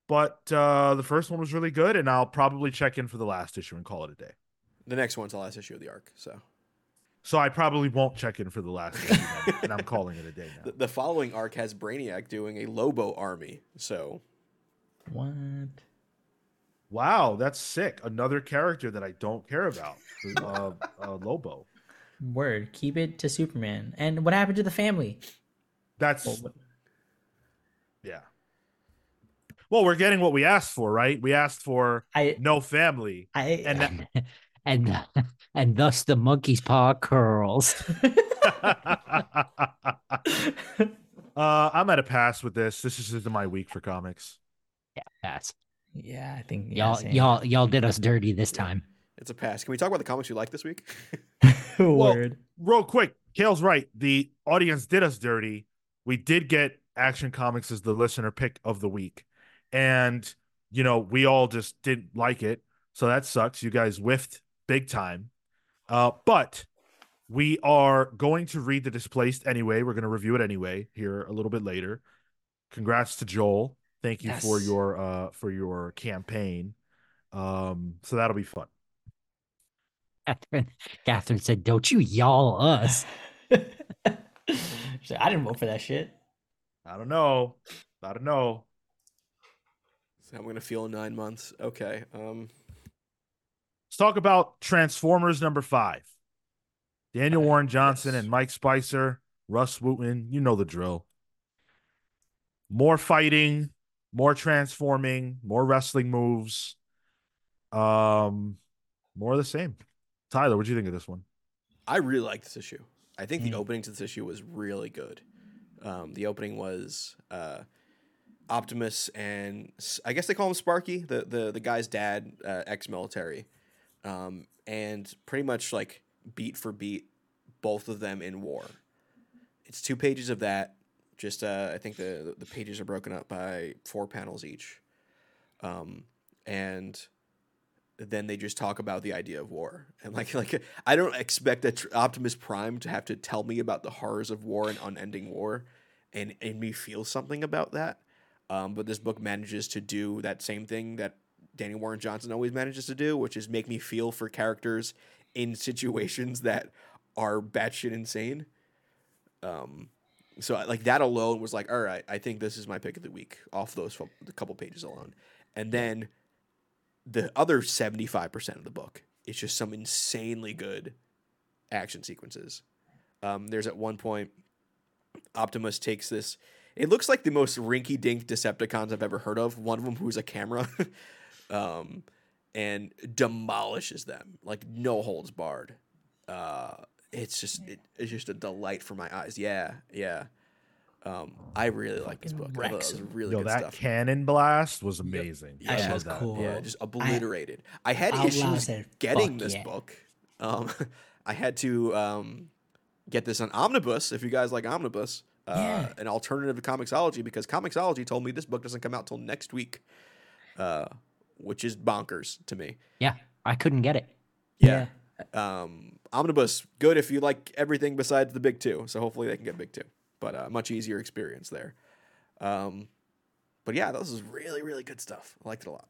But uh the first one was really good and I'll probably check in for the last issue and call it a day. The next one's the last issue of the arc. So So I probably won't check in for the last issue then, and I'm calling it a day now. the, the following arc has Brainiac doing a Lobo army. So What? Wow, that's sick. Another character that I don't care about. Uh, uh Lobo. Word. Keep it to Superman. And what happened to the family? That's Well, what- yeah. Well, we're getting what we asked for, right? We asked for I, no family. I, And that- and and, and thus the monkey's paw curls. uh, I'm at a pass with this. This is just my week for comics. Yeah, pass. yeah, I think yeah, Y'all same. y'all y'all did us dirty this time. it's a pass. Can we talk about the comics you like this week? Word. Real quick, Kale's right. The audience did us dirty. We did get Action Comics as the listener pick of the week. And, you know, we all just didn't like it. So that sucks. You guys whiffed big time. Uh, but we are going to read The Displaced anyway. We're going to review it anyway here a little bit later. Congrats to Joel. Thank you for your uh for your campaign. Um, so that'll be fun. Catherine, Catherine said, "Don't you y'all us." She's like, I didn't vote for that shit. I don't know. I don't know. So I'm gonna feel in nine months. Okay. Um. Let's talk about Transformers number five. Daniel Warren Johnson yes. and Mike Spicer, Rus Wooton, you know the drill. More fighting, more transforming, more wrestling moves. Um, more of the same. Tyler, what do you think of this one? I really like this issue. I think the Mm. opening to this issue was really good. Um, the opening was uh, Optimus and I guess they call him Sparky, the the the guy's dad, uh, ex-military, um, and pretty much like beat for beat, both of them in war. It's two pages of that. Just uh, I think the the pages are broken up by four panels each, um, and then they just talk about the idea of war and like like I don't expect that Optimus Prime to have to tell me about the horrors of war and unending war, and and me feel something about that. Um, but this book manages to do that same thing that Danny Warren Johnson always manages to do, which is make me feel for characters in situations that are batshit insane. Um, so like that alone was like, all right, I think this is my pick of the week off those the couple pages alone, and then the other seventy five percent of the book is just some insanely good action sequences. Um, there's at one point, Optimus takes this. It looks like the most rinky dink Decepticons I've ever heard of. One of them who's a camera, um, and demolishes them like no holds barred. Uh, it's just it, it's just a delight for my eyes. Yeah, yeah. Um, I really like this book. I thought that was really Yo, good that stuff. cannon blast was amazing. Yeah, I that love was that. cool. Yeah, just obliterated. I, had Out loud issues getting this yeah." book. Um, I had to um, get this on Omnibus. If you guys like Omnibus, uh, Yeah. an alternative to Comixology, because Comixology told me this book doesn't come out till next week, uh, which is bonkers to me. Yeah, I couldn't get it. Yeah. Um, Omnibus, good if you like everything besides the big two. So hopefully they can get big two, but uh, much easier experience there. Um, but yeah, this is really, really good stuff. I liked it a lot.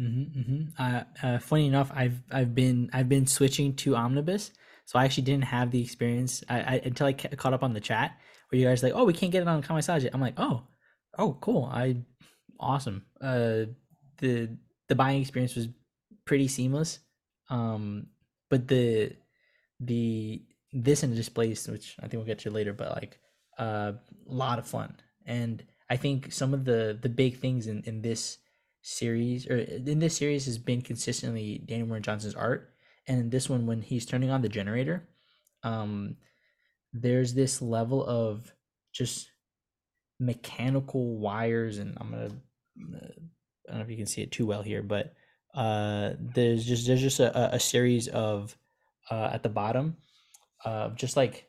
Mm-hmm, mm-hmm. Uh, uh, funny enough, I've I've been I've been switching to Omnibus, so I actually didn't have the experience I, I, until I ca- caught up on the chat where you guys like, oh, we can't get it on Comixology. I'm like, oh, oh, cool. I awesome. Uh, the the buying experience was pretty seamless. Um, but the the this and the Displaced, which I think we'll get to later, but like a uh, lot of fun. And I think some of the the big things in in this series or in this series has been consistently Daniel Warren Johnson's art, and in this one when he's turning on the generator, um, there's this level of just mechanical wires, and I'm gonna uh, I don't know if you can see it too well here, but uh, there's just there's just a, a- series of uh, at the bottom of just like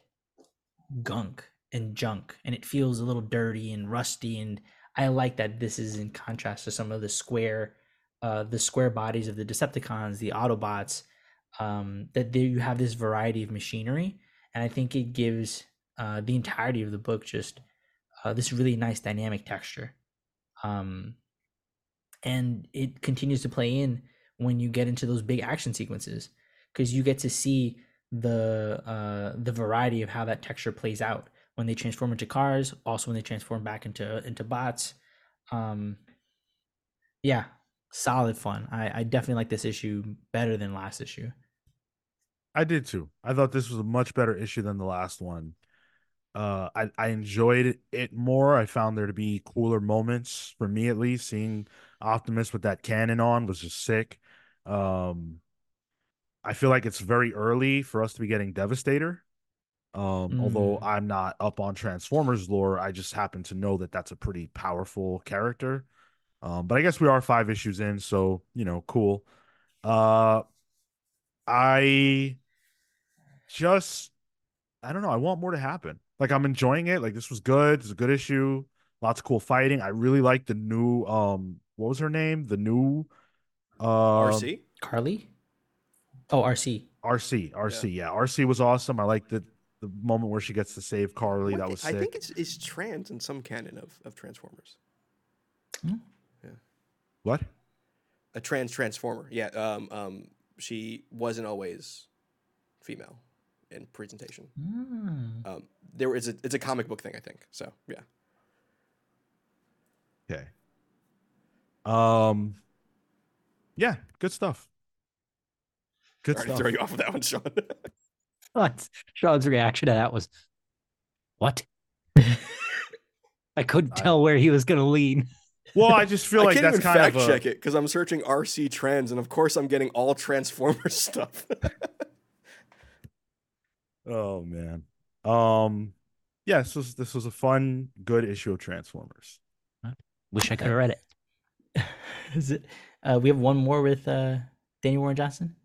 gunk and junk, and it feels a little dirty and rusty and I like that this is in contrast to some of the square, uh, the square bodies of the Decepticons, the Autobots. Um, that there you have this variety of machinery, and I think it gives uh, the entirety of the book just uh, this really nice dynamic texture. Um, and it continues to play in when you get into those big action sequences because you get to see the uh, the variety of how that texture plays out when they transform into cars, also when they transform back into into bots. Um, yeah, solid fun. I, I definitely like this issue better than last issue. I did too. I thought this was a much better issue than the last one. Uh, I I enjoyed it more. I found there to be cooler moments for me at least. Seeing Optimus with that cannon on was just sick. Um, I feel like it's very early for us to be getting Devastator. Um, although Mm. I'm not up on Transformers lore, I just happen to know that that's a pretty powerful character. Um, but I guess we are five issues in, so you know, cool. Uh, I just I don't know. I want more to happen. Like I'm enjoying it. Like this was good. It's a good issue. Lots of cool fighting. I really like the new um what was her name? The new um Arcee? Carly? Oh, Arcee. Arcee. Arcee. Yeah. Arcee was awesome. I like the the moment where she gets to save Carly. What That the- was I sick. think it's, it's trans in some canon of, of Transformers. What? A trans Transformer. Yeah. Um, um, she wasn't always female in presentation. Mm. Um, there is a it's a comic book thing, I think. So yeah. Okay. Um Yeah, good stuff. Good Sorry to stuff. throw you off with that one, Sean. What? Sean's reaction to that was, "What?" I couldn't I- tell where he was gonna lean. Well, I just feel like I can't that's even kind fact of a, check it because I'm searching Arcee trends, and of course I'm getting all Transformers stuff. Oh man. Um yeah, this was this was a fun, good issue of Transformers. Wish I could have read it. Is it? Uh, we have one more with uh, Daniel Warren Johnson.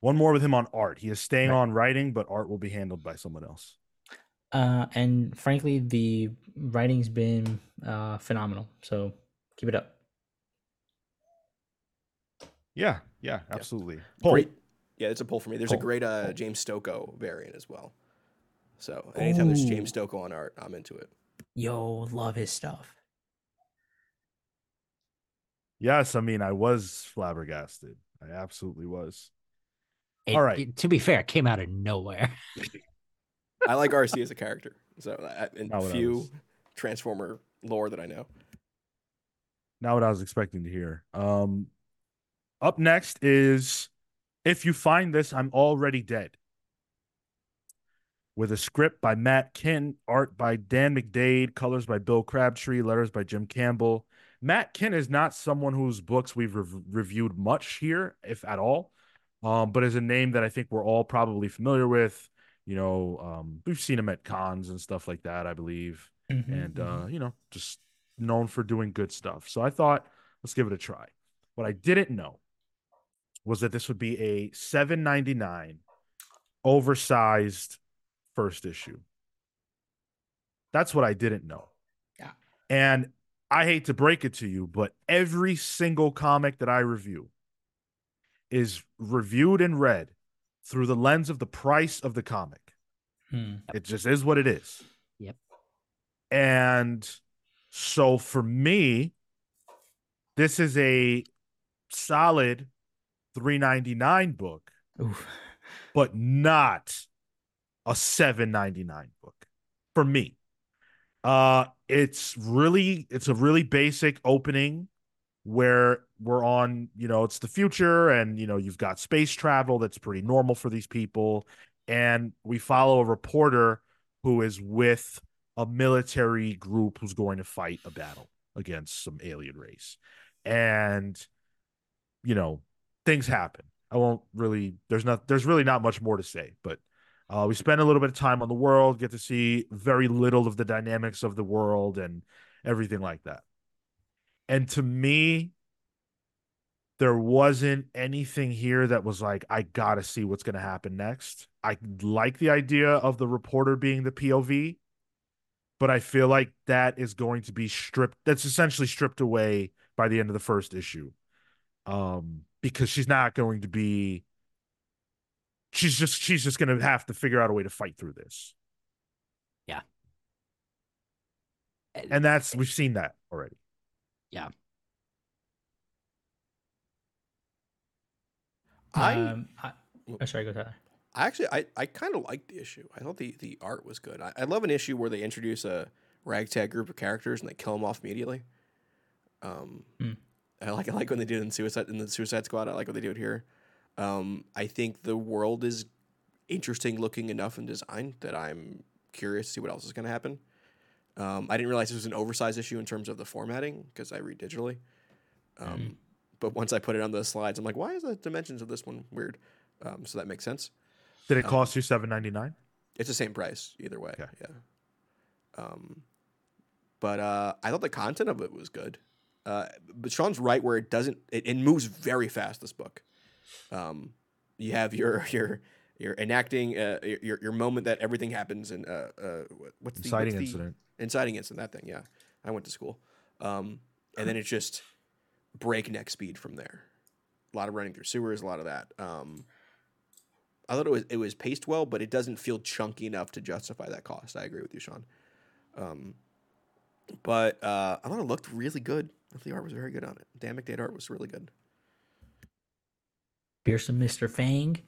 One more with him on art. He is staying Right. on writing, but art will be handled by someone else. Uh, and frankly, the writing's been uh, phenomenal. So keep it up. Yeah, yeah, absolutely. Pull. great. Yeah, it's a pull for me. There's a great uh, James Stokoe variant as well. So anytime there's James Stokoe on art, I'm into it. Yo, love his stuff. Yes, I mean I was flabbergasted. I absolutely was. It- All right. it- to be fair, it came out of nowhere. I like Arcee as a character. So uh, and Not few Transformer lore that I know. Not what I was expecting to hear. Um, up next is If You Find This, I'm Already Dead. With a script by Matt Kindt, art by Dan McDaid, colors by Bill Crabtree, letters by Jim Campbell. Matt Kindt is not someone whose books we've rev- reviewed much here, if at all, um, but is a name that I think we're all probably familiar with. You know, um, we've seen him at cons and stuff like that, I believe Mhm, and mhm. uh, you know, just known for doing good stuff. So I thought, let's give it a try. What I didn't know was that this would be a 7.99 oversized first issue. That's what I didn't know. Yeah. And I hate to break it to you, but every single comic that I review is reviewed and read through the lens of the price of the comic. Hmm. It just is what it is. Yep. And so for me, this is a solid 399 book, Oof. but not a 799 book for me. Uh it's really it's a really basic opening where we're on, you know, it's the future and you know, you've got space travel that's pretty normal for these people and we follow a reporter who is with a military group who's going to fight a battle against some alien race. And you know, things happen. I won't really there's not there's really not much more to say, but uh, we spend a little bit of time on the world, get to see very little of the dynamics of the world and everything like that. And to me, there wasn't anything here that was like, I gotta see what's gonna happen next. I like the idea of the reporter being the POV, but I feel like that is going to be stripped. That's essentially stripped away by the end of the first issue, um, because she's not going to be. She's just she's just gonna have to figure out a way to fight through this, Yeah, and that's we've seen that already. Yeah. I um, I, oh, sorry, go Tyler. I actually I, I kind of liked the issue. I thought the, the art was good. I, I love an issue where they introduce a ragtag group of characters and they kill them off immediately. Um, Hmm. I like I like when they do it in Suicide in the Suicide Squad. I like what they do it here. Um, I think the world is interesting looking enough in design that I'm curious to see what else is going to happen. Um, I didn't realize this was an oversized issue in terms of the formatting because I read digitally. Um, Mhm. But once I put it on the slides, I'm like, why is the dimensions of this one weird? Um, so that makes sense. Did it Um, cost you seven ninety nine? It's the same price either way. Okay. Yeah. Um, but uh, I thought the content of it was good. Uh, but Sean's right where it doesn't. It, it moves very fast. This book. Um, you have your your your enacting uh, your your moment that everything happens and uh, uh, what's the Inciting what's the- incident. inciting incident that thing. Yeah, I went to school. Um, and then it's just breakneck speed from there. A lot of running through sewers. A lot of that. Um, I thought it was it was paced well, but it doesn't feel chunky enough to justify that cost. I agree with you, Sean. Um, but uh, I thought it looked really good. The art was very good on it. Dan McDaid art was really good. Fearsome Mr. Fang,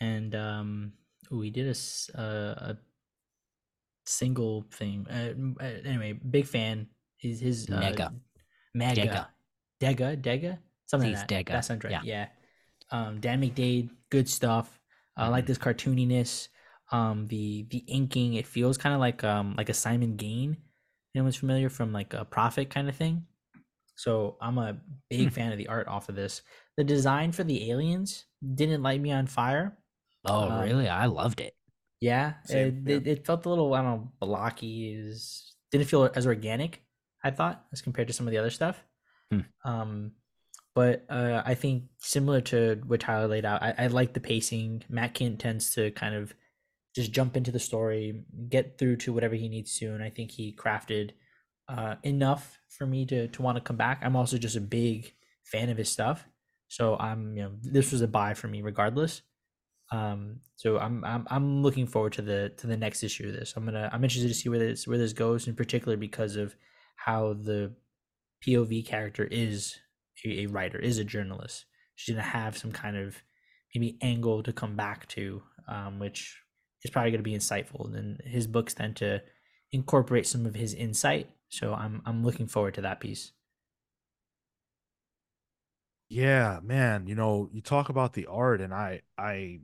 and um, we did a, s- uh, a single thing. Uh, uh, anyway, big fan. His his uh, Mega. Mega, Dega, Dega, something He's like that. Dega, That sounds right. yeah. Yeah. Um, Dan McDaid, good stuff. I like Mhm. this cartooniness. Um, the the inking, it feels kind of like um like a Simon Gane. Anyone's familiar from like a Prophet kind of thing. So I'm a big Hmm. fan of the art off of this. The design for the aliens didn't light me on fire. Oh, Um, really? I loved it. Yeah, Same, it, it, it felt a little I don't know blocky. Is didn't feel as organic. I thought as compared to some of the other stuff. Hmm. Um, but uh, I think similar to what Tyler laid out, I, I like the pacing. Matt Kindt tends to kind of just jump into the story, get through to whatever he needs to, and I think he crafted uh, enough for me to to want to come back. I'm also just a big fan of his stuff, so I'm you know this was a buy for me regardless. Um, so I'm I'm I'm looking forward to the to the next issue of this. I'm gonna I'm interested to see where this where this goes, in particular because of how the POV character is a, writer, is a journalist. She's gonna have some kind of maybe angle to come back to, um, which is probably gonna be insightful. And his books tend to incorporate some of his insight. So I'm I'm looking forward to that piece. Yeah, man, you know, you talk about the art and I I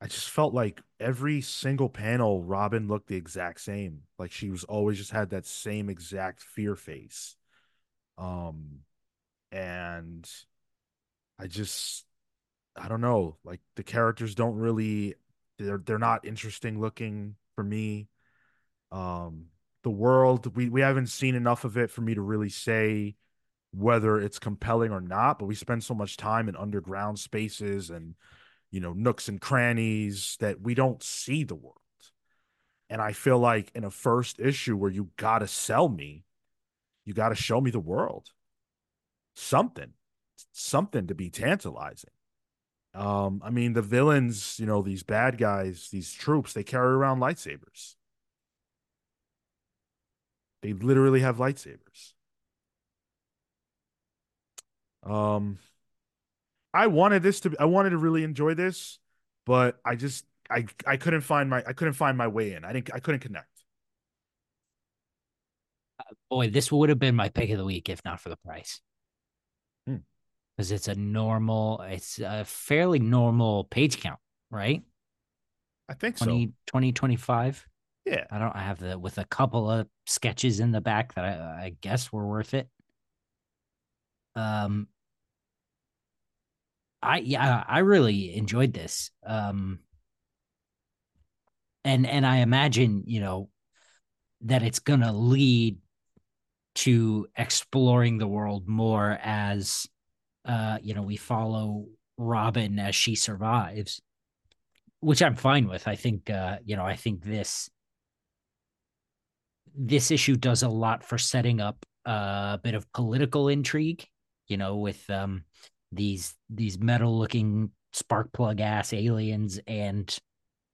I just felt like every single panel Robin looked the exact same. Like she was always just had that same exact fear face. Um and I just I don't know, like the characters don't really they're they're not interesting looking for me. Um the world we we haven't seen enough of it for me to really say whether it's compelling or not, but we spend so much time in underground spaces and you know nooks and crannies that we don't see the world. And I feel like in a first issue where you got to sell me, you got to show me the world. Something. Something to be tantalizing. Um I mean the villains, you know, these bad guys, these troops, they carry around lightsabers. They literally have lightsabers. Um, I wanted this to. be, I wanted to really enjoy this, but I just I I couldn't find my I couldn't find my way in. I didn't I couldn't connect. Boy, this would have been my pick of the week if not for the price. Hmm. Because it's a normal, it's a fairly normal page count, right? I think so. 20, 20 25. Yeah. I don't I have the with a couple of sketches in the back that I, I guess were worth it. Um I yeah, I really enjoyed this. Um and and I imagine, you know, that it's going to lead to exploring the world more as uh you know, we follow Robin as she survives, which I'm fine with. I think uh, you know, I think this this issue does a lot for setting up a bit of political intrigue, you know, with um these these metal looking spark plug ass aliens and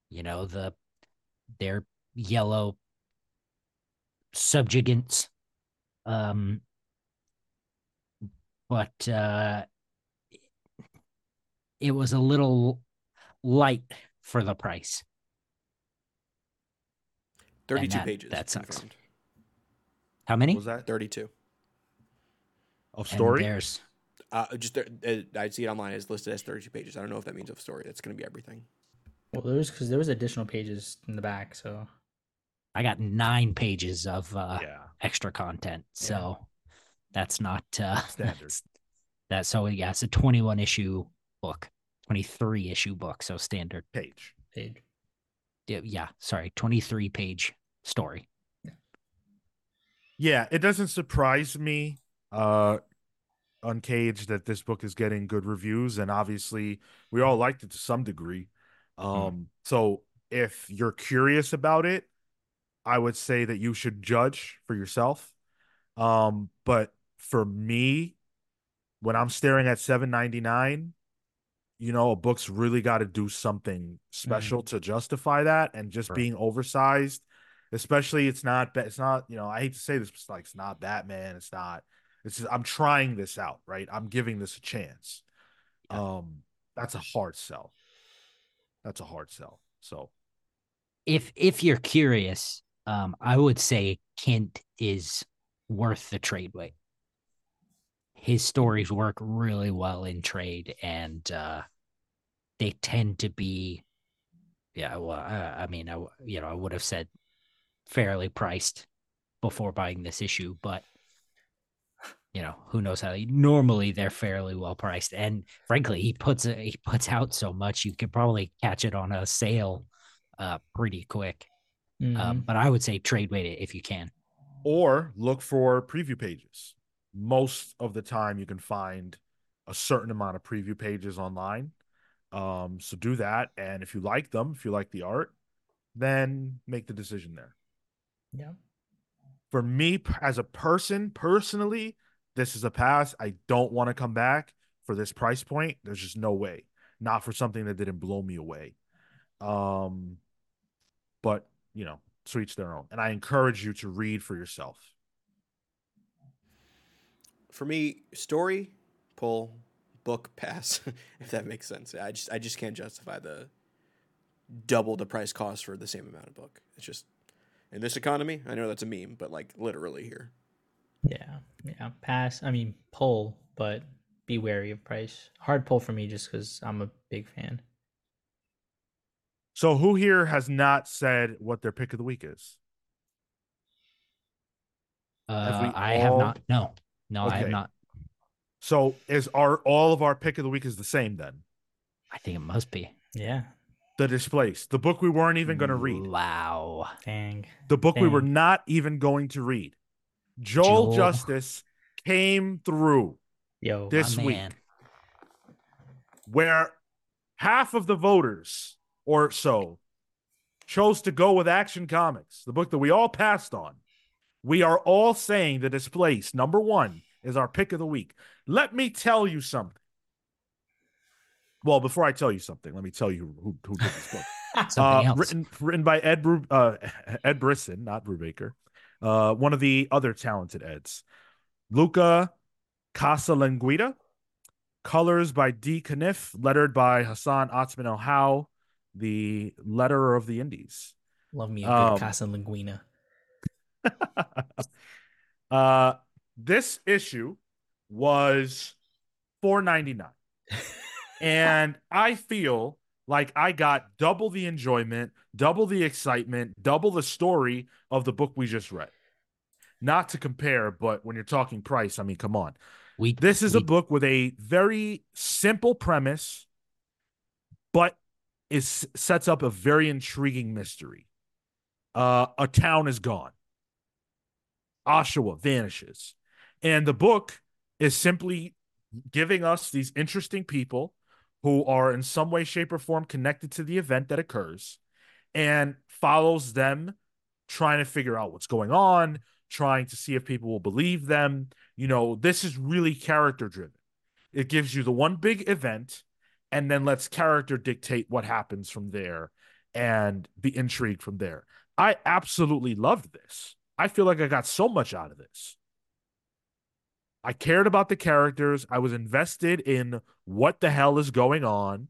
you know the their yellow subjugants um but uh it was a little light for the price 32 that- pages. that sucks. confirmed. how What many was that 32. of And story? there's Uh, just uh, I see it online as listed as 32 pages. I don't know if that means of story. That's going to be everything. Well, there was because there was additional pages in the back, so i got nine pages of uh yeah, extra content so that's not uh Standard. that's- that so yeah it's a 21 issue book 23 issue book so standard page. page. yeah, yeah sorry 23 page story Yeah, it doesn't surprise me, uh, Uncaged, that this book is getting good reviews, and obviously we all liked it to some degree. Um, so if you're curious about it, I would say that you should judge for yourself. Um, but for me, when I'm staring at seven ninety nine, you know, a book's really got to do something special to justify that, and just Right. being oversized especially it's not it's not you know i hate to say this but it's like it's not batman it's not it's just, i'm trying this out right i'm giving this a chance Yeah. um that's a hard sell that's a hard sell so if if you're curious um i would say Kindt is worth the trade weight. His stories work really well in trade and uh they tend to be yeah well i, I mean i you know i would have said fairly priced before buying this issue but you know who knows how normally they're fairly well priced. And frankly he puts a, he puts out so much you could probably catch it on a sale uh pretty quick um Mhm. but i would say trade weight it if you can. Or look for preview pages. Most of the time you can find a certain amount of preview pages online. Um so do that. And if you like them if you like the art then make the decision there. Yeah. for me as a person personally this is a pass. I don't want to come back for this price point. There's just no way. Not for something that didn't blow me away. Um but you know to each their own and i encourage you to read for yourself For me, story, pull, book, pass. if that makes sense. I just I just can't justify the double the price cost for the same amount of book. It's just In this economy, I know that's a meme, but like literally here. Yeah, yeah. Pass. I mean, pull, but be wary of price. Hard pull for me just because I'm a big fan. So who here has not said what their pick of the week is? Have we Uh, I have not. No, no, I have not. So is our all of our pick of the week is the same then? I think it must be. Yeah. The Displaced, the book we weren't even going to read, Wow. Dang. the book we were not even going to read. Joel, Joel. Justice came through Yo. This My week. man. where half of the voters or so chose to go with Action Comics, the book that we all passed on. We are all saying that The Displaced, number one, is our pick of the week. Let me tell you something. Well, before I tell you something, let me tell you who, who did this book. Uh, written written by Ed Bru- uh, Ed Brisson, not Brubaker. Uh, one of the other talented Eds. Luca Casalanguida. Colors by D. Kniff, lettered by Hassan Otsmane-Elhaou, the letterer of the Indies. Love me a good Um, Casa Linguina. uh, this issue was four ninety nine, and I feel like I got double the enjoyment, double the excitement, double the story of the book we just read. Not to compare, but when you're talking price, I mean, come on. we This is we, a book with a very simple premise, but is sets up a very intriguing mystery. Uh, a town is gone. Oshawa vanishes. And the book is simply giving us these interesting people who are in some way, shape, or form connected to the event that occurs and follows them trying to figure out what's going on, trying to see if people will believe them. You know, this is really character driven. It gives you the one big event and then lets character dictate what happens from there and be intrigued from there. I absolutely loved this. I feel like I got so much out of this. I cared about the characters. I was invested in what the hell is going on.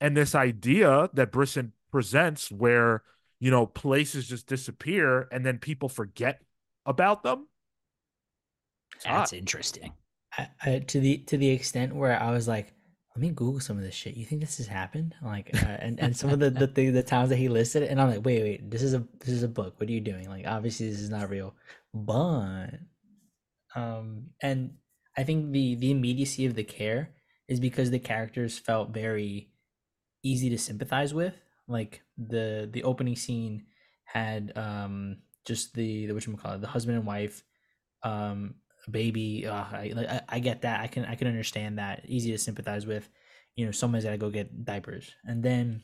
And this idea that Brisson presents where, you know, places just disappear and then people forget about them. that's interesting. I, I, to the to the extent where I was like, let me Google some of this shit. You think this has happened? Like, uh, and and some of the the, the the towns that he listed, and I'm like, wait, wait, this is a this is a book. What are you doing? Like, obviously this is not real, but um, and I think the the immediacy of the care is because the characters felt very easy to sympathize with. Like the the opening scene had um just the the what call it the husband and wife um baby uh, I, I I get that. I can I can understand that. Easy to sympathize with. You know someone's got to go get diapers. And then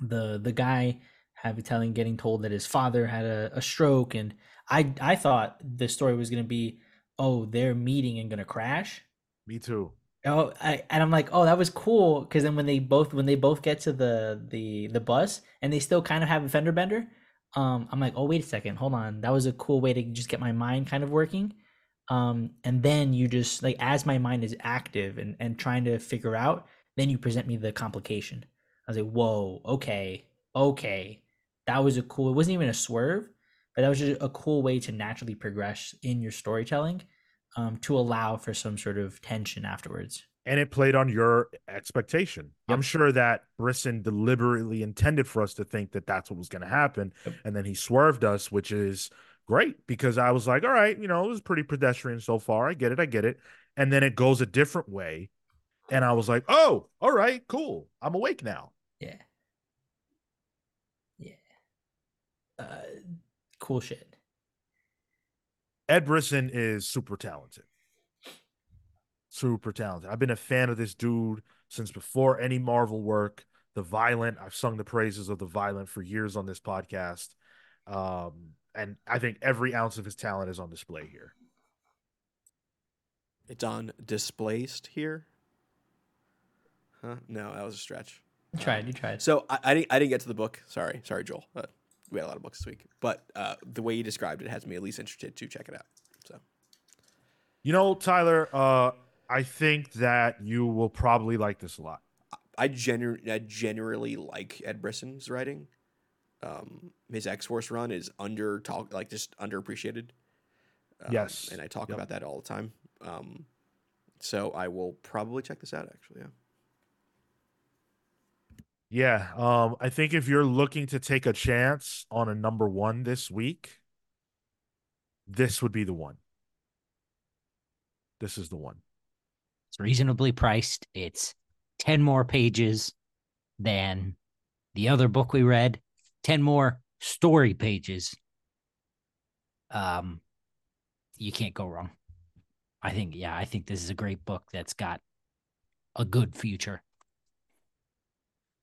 the the guy have telling getting told that his father had a, a stroke. And I I thought the story was gonna be oh they're meeting and gonna crash? Me too. Oh, I, and I'm like, oh, that was cool. Because then when they both when they both get to the the the bus and they still kind of have a fender bender, um, I'm like, oh, wait a second, hold on, that was a cool way to just get my mind kind of working, um, and then you just like as my mind is active and and trying to figure out, then you present me the complication. I was like, whoa, okay, okay, that was a cool. It wasn't even a swerve, but that was just a cool way to naturally progress in your storytelling um, to allow for some sort of tension afterwards. and it played on your expectation. I'm sure that Brisson deliberately intended for us to think that that's what was going to happen, Yep. and then he swerved us, which is great because I was like, all right, you know, it was pretty pedestrian so far. I get it, I get it, and then it goes a different way, and I was like, oh, all right, cool, I'm awake now. Yeah. Yeah. Uh, cool shit. Ed Brisson is super talented. Super talented. I've been a fan of this dude since before any Marvel work. The Violent, I've sung the praises of the Violent for years on this podcast. Um, and I think every ounce of his talent is on display here. It's on displaced here. Huh? No, that was a stretch. You tried. You tried. So I, I didn't I didn't get to the book. Sorry, sorry, Joel. Uh, we had a lot of books this week, but uh, the way you described it has me at least interested to check it out. So You know, Tyler, uh, I think that you will probably like this a lot. I genu- I genuinely like Ed Brisson's writing. Um, his X Force run is under talk like just underappreciated. Um, Yes. and I talk Yep. about that all the time. Um, so I will probably check this out. Actually, yeah. Yeah, um, I think if you're looking to take a chance on a number one this week, this would be the one. This is the one. It's reasonably priced. It's 10 more pages than the other book we read, 10 more story pages. Um you can't go wrong. I think yeah, I think this is a great book that's got a good future.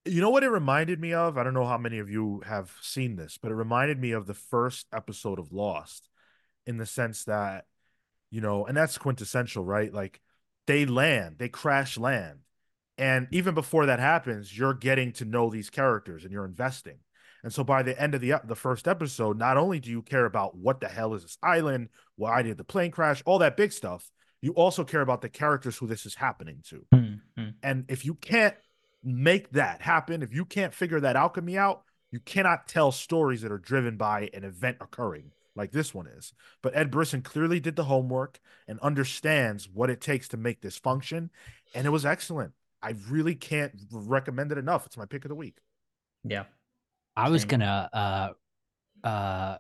You know what it reminded me of? I don't know how many of you have seen this, but it reminded me of the first episode of Lost in the sense that, you know, and that's quintessential, right? Like they land, they crash land. And even before that happens, you're getting to know these characters and you're investing. And so by the end of the the first episode, not only do you care about what the hell is this island, why did the plane crash, all that big stuff, you also care about the characters who this is happening to. Mhm. And if you can't make that happen, if you can't figure that alchemy out, you cannot tell stories that are driven by an event occurring like this one is. But Ed Brisson clearly did the homework and understands what it takes to make this function. And it was excellent. I really can't recommend it enough. It's my pick of the week. Yeah. I was gonna uh uh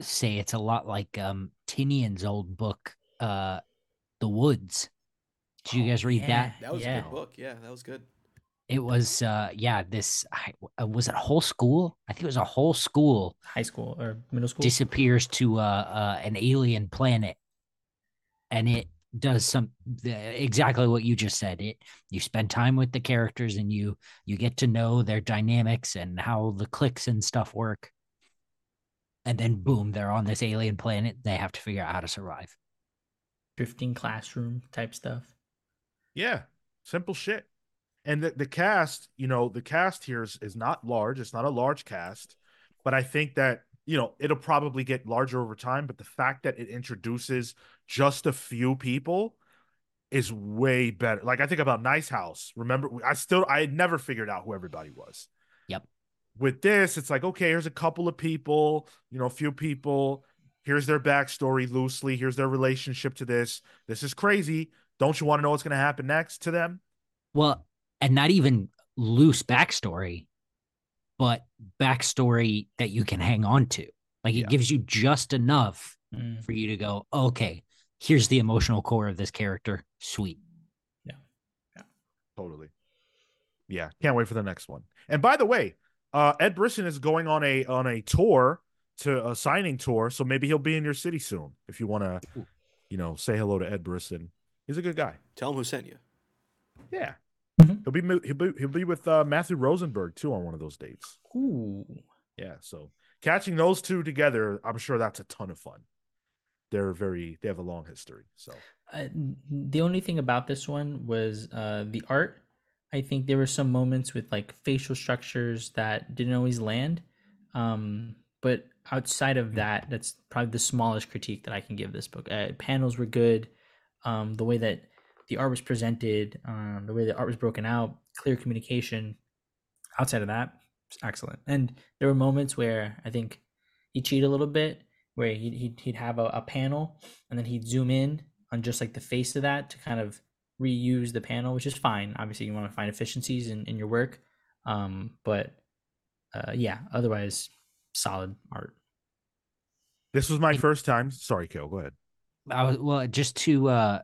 say it's a lot like um Tynion's old book, uh The Woods. Did you Oh, guys read yeah. that? That was a good book. Yeah, that was good. It was uh yeah, this I, uh, was it a whole school? I think it was a whole school High school or middle school. disappears to uh, uh an alien planet and it does some the, exactly what you just said it you spend time with the characters and you you get to know their dynamics and how the clicks and stuff work and then boom they're on this alien planet they have to figure out how to survive Drifting classroom type stuff. Yeah, simple shit. And the, the cast, you know, the cast here is, is not large. It's not a large cast, but I think that, you know, it'll probably get larger over time. But the fact that it introduces just a few people is way better. Like I think about Nice House. Remember, I still, I had never figured out who everybody was. Yep. With this, it's like, okay, here's a couple of people, you know, a few people. Here's their backstory loosely. Here's their relationship to this. This is crazy. Don't you want to know what's going to happen next to them? well and not even loose backstory but backstory that you can hang on to like it Yeah. gives you just enough Mm. for you to go okay here's the emotional core of this character sweet Yeah. Yeah. Totally. Yeah, can't wait for the next one. And by the way, uh, Ed Brisson is going on a on a tour to a signing tour, so maybe he'll be in your city soon. If you want to, you know, say hello to Ed Brisson. He's a good guy. Tell him who sent you. Yeah, Mhm. he'll be he'll be he'll be with uh, Matthew Rosenberg too on one of those dates. Ooh. Yeah, so catching those two together, I'm sure that's a ton of fun. They're very they have a long history. So Uh, the only thing about this one was uh, the art. I think there were some moments with like facial structures that didn't always land. Um, but outside of that, that's probably the smallest critique that I can give this book. Uh, panels were good. Um, the way that the art was presented, um, the way the art was broken out, clear communication. Outside of that, excellent. And there were moments where I think he cheated a little bit, where he'd, he'd, he'd have a, a panel and then he'd zoom in on just like the face of that to kind of reuse the panel, which is fine. Obviously, you want to find efficiencies in, in your work. Um, but uh, yeah, otherwise, solid art. this was my And- first time. Sorry, Kale, go ahead. I was well just to uh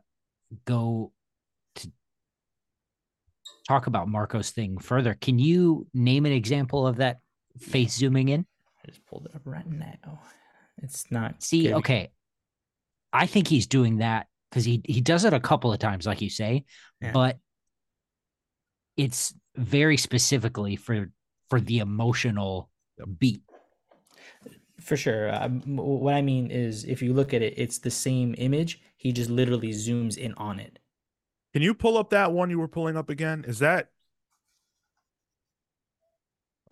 go to talk about Marco's thing further. Can you name an example of that face zooming in? I just pulled it up right now. It's not. See, good. okay. I think he's doing that because he he does it a couple of times, like you say, Yeah. but it's very specifically for for the emotional beat. For sure. Um, what I mean is, if you look at it, it's the same image. He just literally zooms in on it. Can you pull up that one you were pulling up again? Is that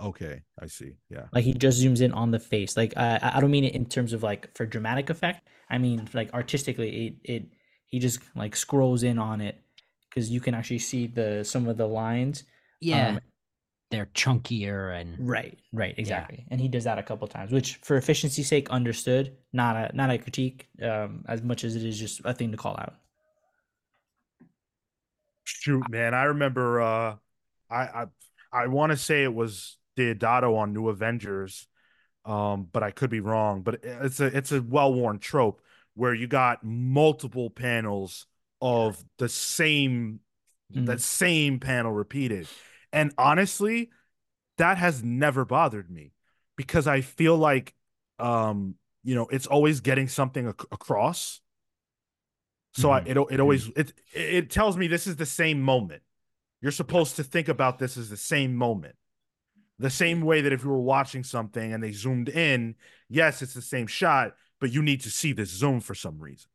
okay? I see. Yeah. Like he just zooms in on the face. Like I, I I don't mean it in terms of like for dramatic effect. I mean like artistically, it it he just like scrolls in on it because you can actually see the some of the lines. Yeah, Um, they're chunkier and Right, right, exactly. And he does that a couple times, which for efficiency's sake, understood. Not a not a critique, um, as much as it is just a thing to call out. Shoot, man, I remember. Uh, I I I want to say it was Deodato on New Avengers, um, but I could be wrong. But it's a it's a well worn trope where you got multiple panels of the same Mhm. that same panel repeated, and honestly, that has never bothered me because I feel like, um, you know, it's always getting something ac- across. So I, Mhm. it it always it it tells me this is the same moment. You're supposed to think about this as the same moment. The same way that if you were watching something and they zoomed in, yes, it's the same shot, but you need to see this zoom for some reason.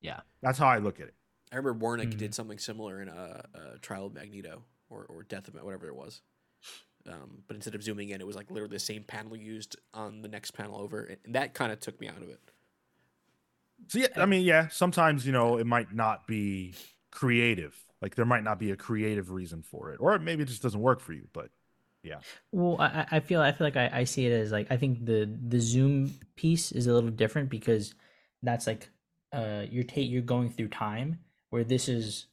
Yeah. That's how I look at it. I remember Werneck Mm. did something similar in a, uh, Trial of Magneto or, or Death of Ma- whatever it was. Um, but instead of zooming in, it was like literally the same panel used on the next panel over, and that kind of took me out of it. So yeah, I mean, yeah, sometimes you know it might not be creative. Like there might not be a creative reason for it, or maybe it just doesn't work for you. But Yeah well, I, I- I feel I feel like I, I see it as like I think the the zoom piece is a little different because that's like uh you're ta- you're going through time where this is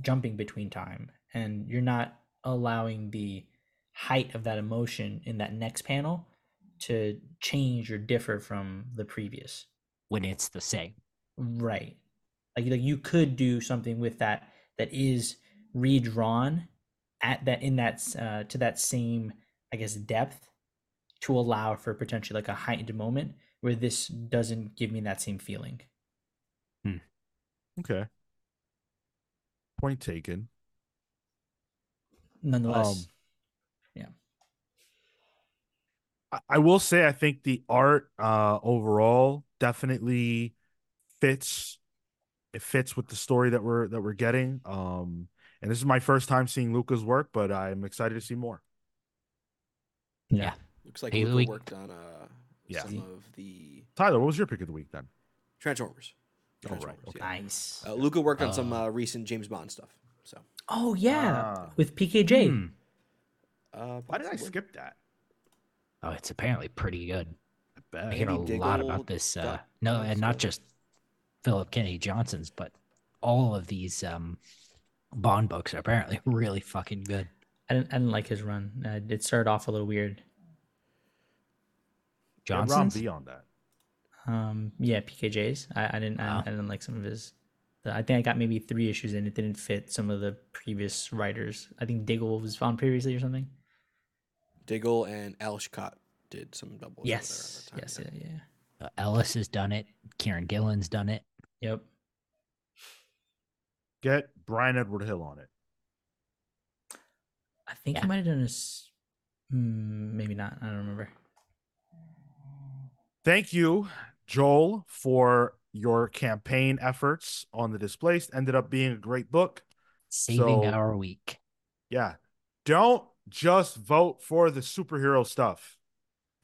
jumping between time and you're not allowing the height of that emotion in that next panel to change or differ from the previous. when it's the same. Right. Like, like you could do something with that that is redrawn at that in that uh, to that same I guess depth to allow for potentially like a heightened moment where this doesn't give me that same feeling. Hmm. okay, point taken. Nonetheless, I- I will say I think the art uh overall definitely fits it fits with the story that we're that we're getting. Um and this is my first time seeing Luca's work, but I'm excited to see more. yeah. Looks like Hey, Luca Louis- worked on uh, Yeah. some of the Tyler, what was your pick of the week then? Transformers. Oh, right, Transformers, okay. yeah. Nice. Uh, Luca worked on some Uh, uh, recent James Bond stuff. So, oh yeah, Ah. with PKJ. Hmm. uh, Why did I skip that? Oh, it's apparently pretty good. I bet. I hear a Andy lot about this. Uh, no, and not just Philip Kennedy Johnson's, but all of these um, Bond books are apparently really fucking good. I didn't I didn't like his run. Uh, it started off a little weird. Yeah, Ron Johnson's. B on that. Um, yeah, PKJ's. I, I didn't. I, Wow. I didn't like some of his. I think I got maybe three issues and it didn't fit some of the previous writers. I think Diggle was found previously or something. Diggle and Al Scott did some doubles. over there at Yes. time, Yes. yeah. Yeah. Yeah. Uh, Ellis has done it. Kieron Gillen's done it. Yep. Get Bryan Edward Hill on it. I think Yeah. he might have done this. Mm, maybe not. I don't remember. Thank you, Joel, for your campaign efforts on the displaced. Ended up being a great book. Saving So- our week. Yeah. Don't just vote for the superhero stuff.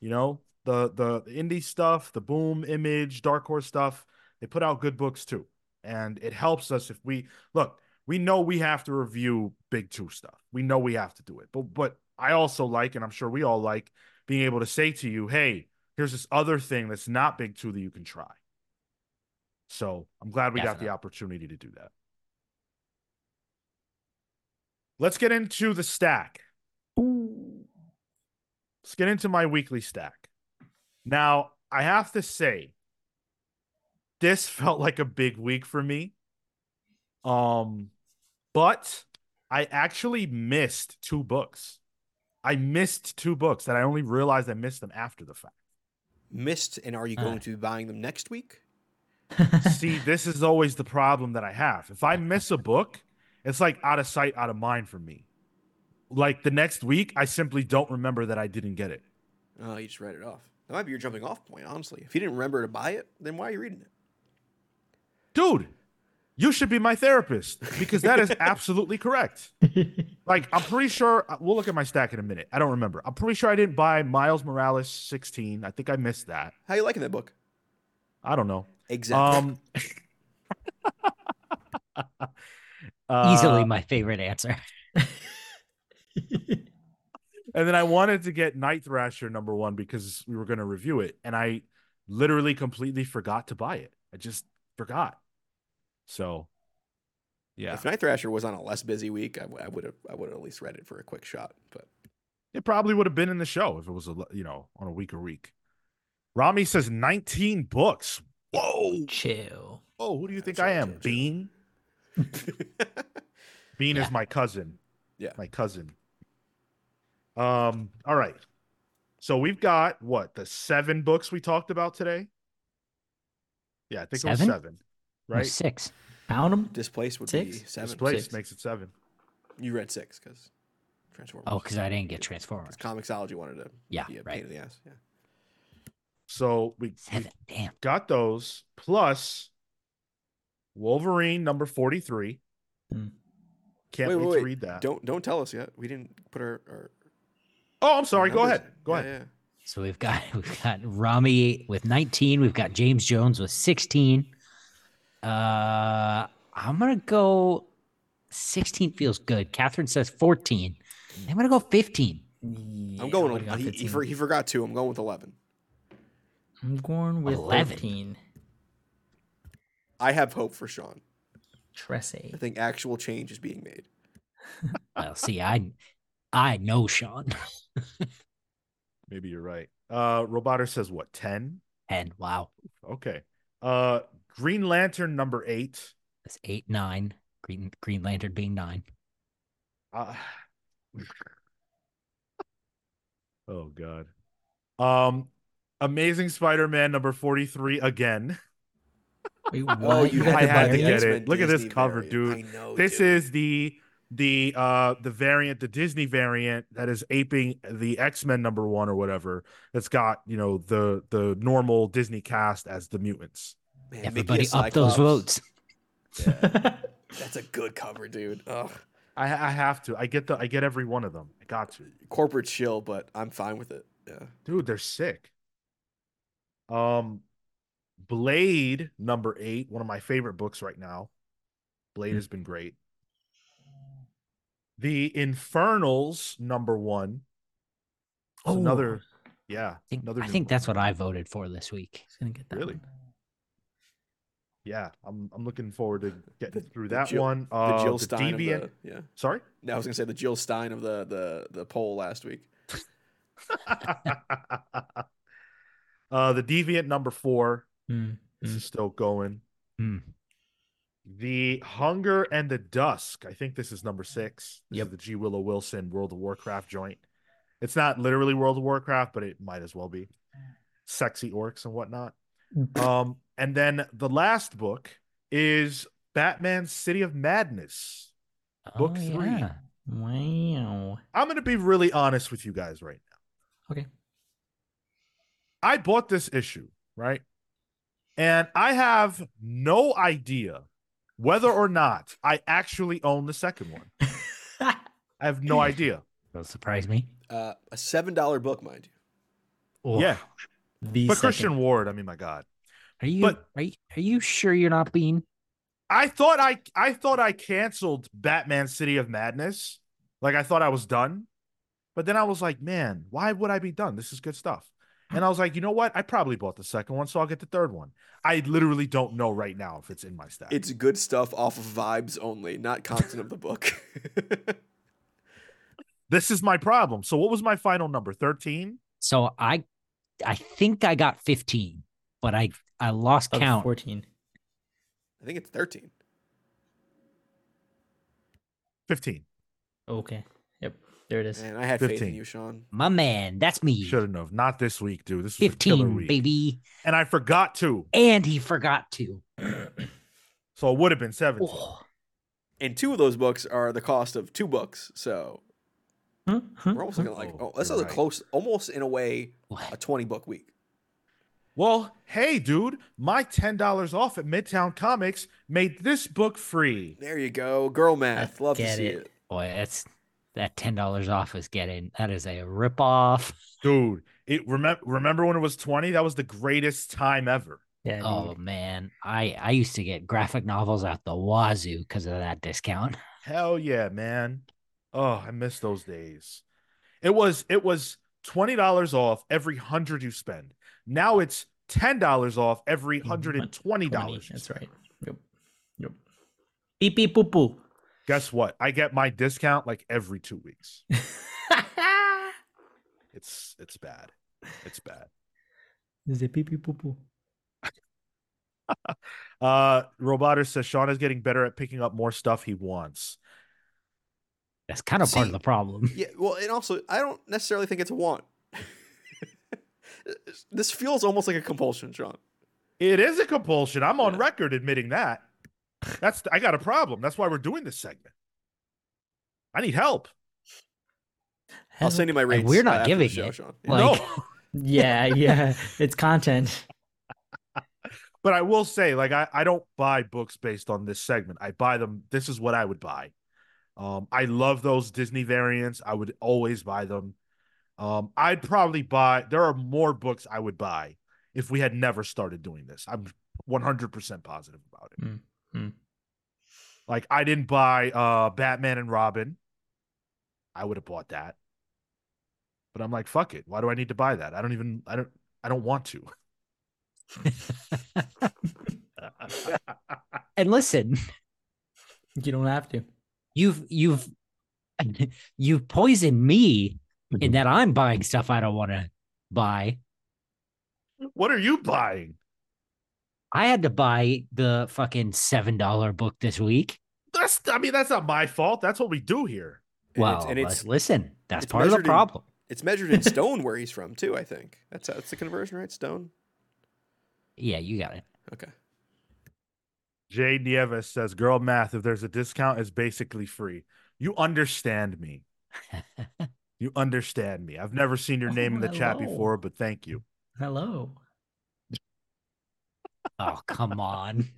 You know, the the, the indie stuff, the boom image, dark horse stuff, they put out good books too. And it helps us if we look, we know we have to review big two stuff. We know we have to do it. But but I also like, and I'm sure we all like, being able to say to you, hey, here's this other thing that's not big two that you can try. So I'm glad we got the opportunity to do that. Let's get into the stack. Let's get into my weekly stack. Now, I have to say, this felt like a big week for me. Um, but I actually missed two books. I missed two books that I only realized I missed them after the fact. Missed, and are you going to be buying them next week? See, this is always the problem that I have. If I miss a book, it's like out of sight, out of mind for me. Like the next week, I simply don't remember that I didn't get it. Oh, you just read it off. That might be your jumping off point, honestly. If you didn't remember to buy it, then why are you reading it? Dude, you should be my therapist because that is absolutely correct. Like, I'm pretty sure uh, we'll look at my stack in a minute. I don't remember. I'm pretty sure I didn't buy Miles Morales 16. I think I missed that. How you liking that book? I don't know. Exactly. Um, uh, Easily my favorite answer. and then I wanted to get Night Thrasher number one because we were going to review it, and I literally completely forgot to buy it. I just forgot. So, yeah, If Night Thrasher was on a less busy week, I would have I would have at least read it for a quick shot. But it probably would have been in the show if it was a you know on a weaker week. Rami says 19 books. Whoa, Chill. Oh, Who do you think Chill, I am? chill, chill. Bean. Bean Yeah. is my cousin. Yeah. My cousin. Um, all right. So we've got what the seven books we talked about today? Yeah, I think it was seven. Or Right? Six. Found them. Displaced would Six? be seven. This place Six. makes it seven. You read six because Transformers. Oh, because I didn't get Transformers. Because Comixology wanted to Yeah, be a right. pain in the ass. Yeah. So we, we Seven. Damn. got those plus Wolverine number 43. Hmm. Can't Wait, wait, wait, to read that. Don't don't tell us yet. We didn't put our. our Oh, I'm sorry. Go ahead. Go Yeah, ahead. yeah. So we've got we've got Rami with 19. We've got James Jones with 16. Uh, I'm gonna go. 16 feels good. Catherine says 14. I'm gonna go 15. Yeah, I'm going. I would've With, he, he, for, he forgot two. I'm going with eleven. I'm going with 11. 13. I have hope for Sean. Tressy. I think actual change is being made. Well, see, I I know Sean. Maybe you're right. Uh Roboter says what, 10? 10. wow, Okay. Uh Green Lantern number 8. that's eight, nine. Green Green Lantern being nine. Uh, oh god. Um Amazing Spider-Man number 43 again. Wait, Oh, you got I the had to get X-Men it. Look at this cover, variant. dude. I know, This dude. is the the uh the variant, the Disney variant that is aping the X-Men number 1 or whatever. That's got, you know, the the normal Disney cast as the mutants. Man, Everybody up those Cyclops. votes. That's a good cover, dude. Ugh. I I have to. I get the I get every one of them. I got to. Corporate chill, but I'm fine with it. Yeah. Dude, they're sick. Um Blade number 8, one of my favorite books right now. Blade Hmm. has been great. The Infernals number 1. It's Oh. another yeah, I think, another I new think one. that's what I voted for this week. He's gonna get that. Really? one. Yeah, I'm I'm looking forward to getting through the that Jill- one. The Uh Jill the Stein Deviant. of the yeah. Sorry? No, I was gonna say the Jill Stein of the the the poll last week. uh the Deviant number 4. Hmm. This Mm. is still going. Hmm. The Hunger and the Dusk. I think this is number six. This Yep. is the G. Willow Wilson World of Warcraft joint. It's not literally World of Warcraft, but it might as well be. Sexy orcs and whatnot. Um, and then the last book is Batman City of Madness. Book Oh, three. yeah. Wow. I'm going to be really honest with you guys right now. Okay. I bought this issue, right? And I have no idea whether or not I actually own the second one. I have no idea. Don't surprise me. Uh, a seven dollar book, mind you. Oh, Yeah. The But second- Christian Ward, I mean, my God. Are you But- are you, are you sure you're not being I thought I I thought I canceled Batman City of Madness. Like I thought I was done. But then I was like, man, why would I be done? This is good stuff. And I was like, you know what? I probably bought the second one, so I'll get the third one. I literally don't know right now if it's in my stack. It's good stuff off of vibes only, not content of the book. this is my problem. So what was my final number? 13? So I I think I got 15, but I I lost of count. 14. I think it's thirteen. 15. Okay. Yep. There it is. And I had faith in 15. you, Sean. My man, that's me. Should have Not this week, dude. This was a killer 15, week. baby. And I forgot to. And he forgot to. So it would have been 17. Oh, And two of those books are the cost of two books, so Huh? Huh? We're almost looking like Oh, oh, this is you're a right. close, almost in a way, a twenty book week. Well, hey, dude, my $10 off at Midtown Comics made this book free. There you go, girl math. I Love to see it. it. Boy, that's that ten dollars off is getting that is a rip off. Dude, it remember remember when it was 20? That was the greatest time ever. Yeah. Oh dude. man, I I used to get graphic novels out the wazoo because of that discount. Hell yeah, man. Oh, I miss those days. It was it was twenty dollars off every hundred you spend. Now it's ten dollars off every hundred and twenty dollars. That's right. Yep. Yep. Beep beep poo poo. Guess what? I get my discount like every two weeks. It's it's bad. It's bad. Is it beep beep poo poo? Uh Roboter says Sean is getting better at picking up more stuff he wants. That's kind of part of the problem. Yeah, well, and also I don't necessarily think it's a want. this feels almost like a compulsion, Sean. It is a compulsion. I'm on Yeah. record admitting that. That's I got a problem. That's why we're doing this segment. I need help. I'll send you my rates. we're uh, not after the giving show, it. Sean. Like- no. Yeah, yeah. It's content. But I will say, like, I, I don't buy books based on this segment. I buy them. This is what I would buy. Um, I love those Disney variants. I would always buy them. Um, I'd probably buy. There are more books I would buy if we had never started doing this. I'm 100% positive about it. Mm, mm. Like, I didn't buy uh Batman and Robin. I would have bought that. But I'm like, fuck it. Why do I need to buy that? I don't even. I don't. I don't want to. and listen, You don't have to. You've you've you've poisoned me in mm-hmm. that I'm buying stuff I don't want to buy. what are you buying? I had to buy the fucking seven dollar book this week. That's. I mean, that's not my fault. That's what we do here. And well, it's, and it's but listen, that's it's part of the measured in- problem. it's measured in stone where he's from too. I think that's that's the conversion, right? Stone. Yeah, you got it. Okay. Jay Nieves says, "Girl math. If there's a discount, is basically free. You understand me. You understand me. I've never seen your name in the chat before, but thank you. Hello. oh, come on.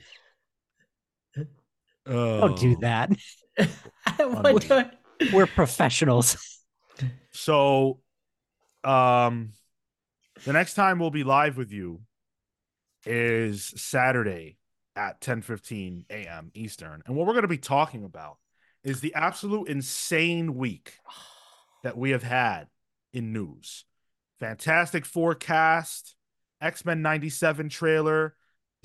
Oh. Don't do that. what do We're professionals. So, um, the next time we'll be live with you is Saturday at 10:15 a.m. Eastern, and what we're going to be talking about is the absolute insane week that we have had in news. Fantastic Four cast, X Men 97 trailer,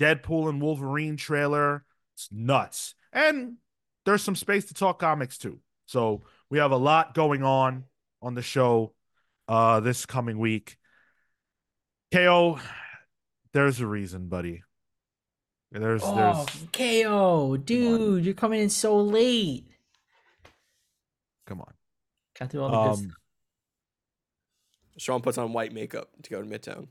Deadpool and Wolverine trailer. It's nuts. And there's some space to talk comics too. So we have a lot going on on the show uh this coming week. KO, there's a reason, buddy. There's Oh, there's KO, dude, you're coming in so late. come on. Got through all the good Um Sean puts on white makeup to go to Midtown.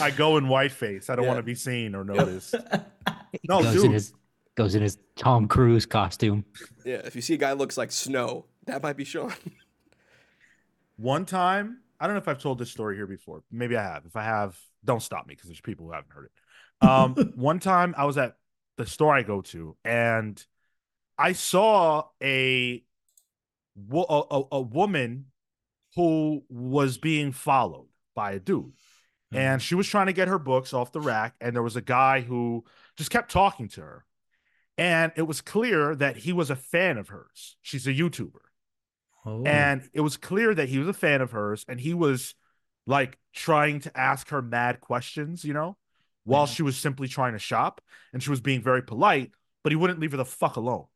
I go in white face. I don't Yeah. want to be seen or noticed. No, goes in his goes in his Tom Cruise costume. Yeah, if you see a guy looks like snow, that might be Sean. One time, I don't know if I've told this story here before. Maybe I have. If I have, don't stop me because there's people who haven't heard it. Um, one time I was at the store I go to and I saw a a, a, a woman who was being followed by a dude. And she was trying to get her books off the rack, and there was a guy who just kept talking to her. And it was clear that he was a fan of hers. She's a YouTuber. Oh. And it was clear that he was a fan of hers and he was like trying to ask her mad questions, you know, while Mhm. she was simply trying to shop and she was being very polite, but he wouldn't leave her the fuck alone.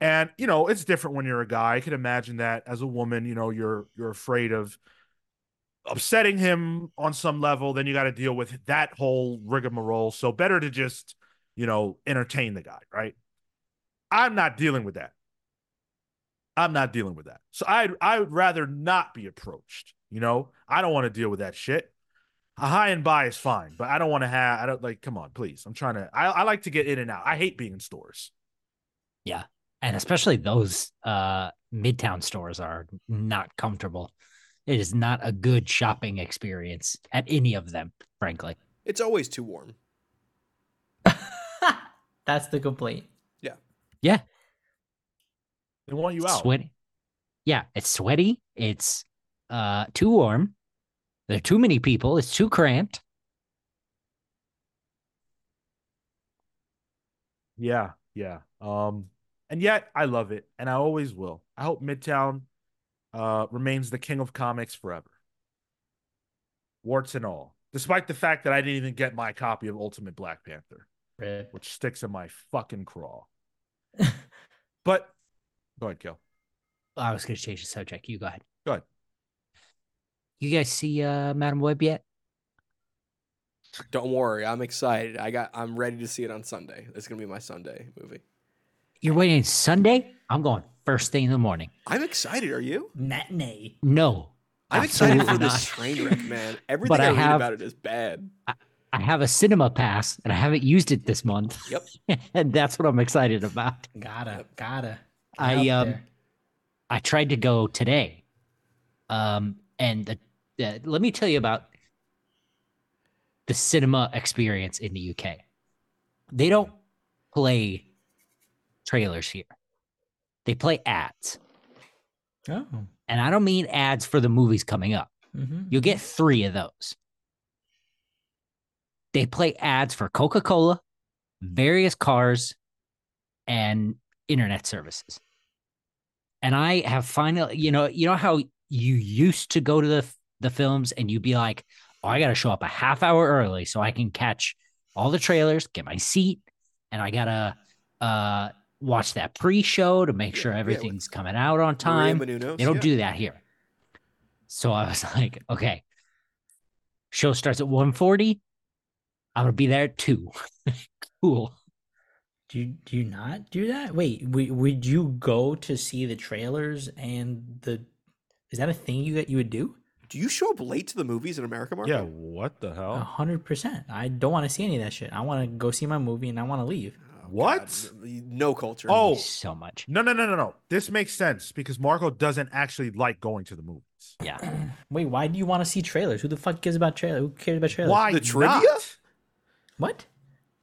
And you know, it's different when you're a guy. I can imagine that as a woman, you know, you're you're afraid of upsetting him on some level, then you got to deal with that whole rigmarole. So better to just, you know, entertain the guy, right? I'm not dealing with that. I'm not dealing with that. So I'd I would rather not be approached. You know, I don't want to deal with that shit. A high and buy is fine, but I don't want to have. I don't like. Come on, please. I'm trying to. I, I like to get in and out. I hate being in stores. Yeah, and especially those uh midtown stores are not comfortable. It is not a good shopping experience at any of them, frankly. It's always too warm. That's the complaint. Yeah. Yeah. They want you out. Sweaty. Yeah, it's sweaty. It's uh too warm. There are too many people. It's too cramped. Yeah. Yeah. Um, and yet I love it, and I always will. I hope Midtown uh remains the king of comics forever. Warts and all. Despite the fact that I didn't even get my copy of Ultimate Black Panther, Rip. which sticks in my fucking craw. but go ahead, Kel. I was going to change the subject. You go ahead. Go ahead. You guys see uh, Madame Web yet? Don't worry, I'm excited. I got. I'm ready to see it on Sunday. It's gonna be my Sunday movie. You're waiting Sunday? I'm going first thing in the morning. I'm excited. Are you? Matinee. No. I'm excited for this train wreck, man. Everything But I, I read have- about it is bad. I have a cinema pass and I haven't used it this month. Yep. and that's what I'm excited about. Gotta, gotta. I, um. I tried to go today. Um, and the, the, let me tell you about the cinema experience in the UK. They don't play trailers here. They play ads. Oh. And I don't mean ads for the movies coming up. Mm-hmm. You'll get three of those. They play ads for Coca Cola, various cars, and internet services. And I have finally, you know, you know how you used to go to the the films and you'd be like, "Oh, I got to show up a half hour early so I can catch all the trailers, get my seat, and I gotta uh, watch that pre-show to make Yeah, sure yeah, everything's coming out on time." They don't yeah. do that here. So I was like, okay. Show starts at 140. I'm gonna be there at two. cool. Do you, do you not do that? Wait, w- would you go to see the trailers and the? Is that a thing you that you would do? Do you show up late to the movies in America, Mark? Yeah, what the A hell? hundred percent. I don't want to see any of that shit. I want to go see my movie and I want to leave. Oh, what? No culture. Oh. So much. No, no, no, no, no. This makes sense because Marco doesn't actually like going to the movies. Yeah. Wait, why do you want to see trailers? Who the fuck cares about trailers? Who cares about trailers? Why The trivia? not? What?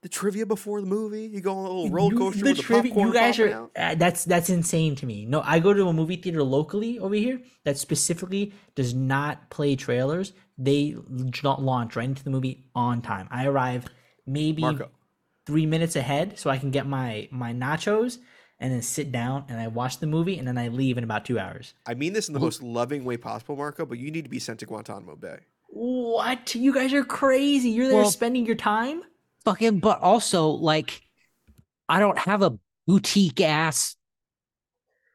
The trivia before the movie. You go on a little roller You- coaster the with the trivia- popcorn You guys are uh, that's that's insane to me. No, I go to a movie theater locally over here that specifically does not play trailers. They l- launch right into the movie on time. I arrive maybe Marco, three minutes ahead so I can get my my nachos and then sit down and I watch the movie and then I leave in about two hours. I mean this in the most loving way possible, Marco, but you need to be sent to Guantanamo Bay. What? You guys are crazy. You're there Well- spending your time? Fucking, but also like, I don't have a boutique ass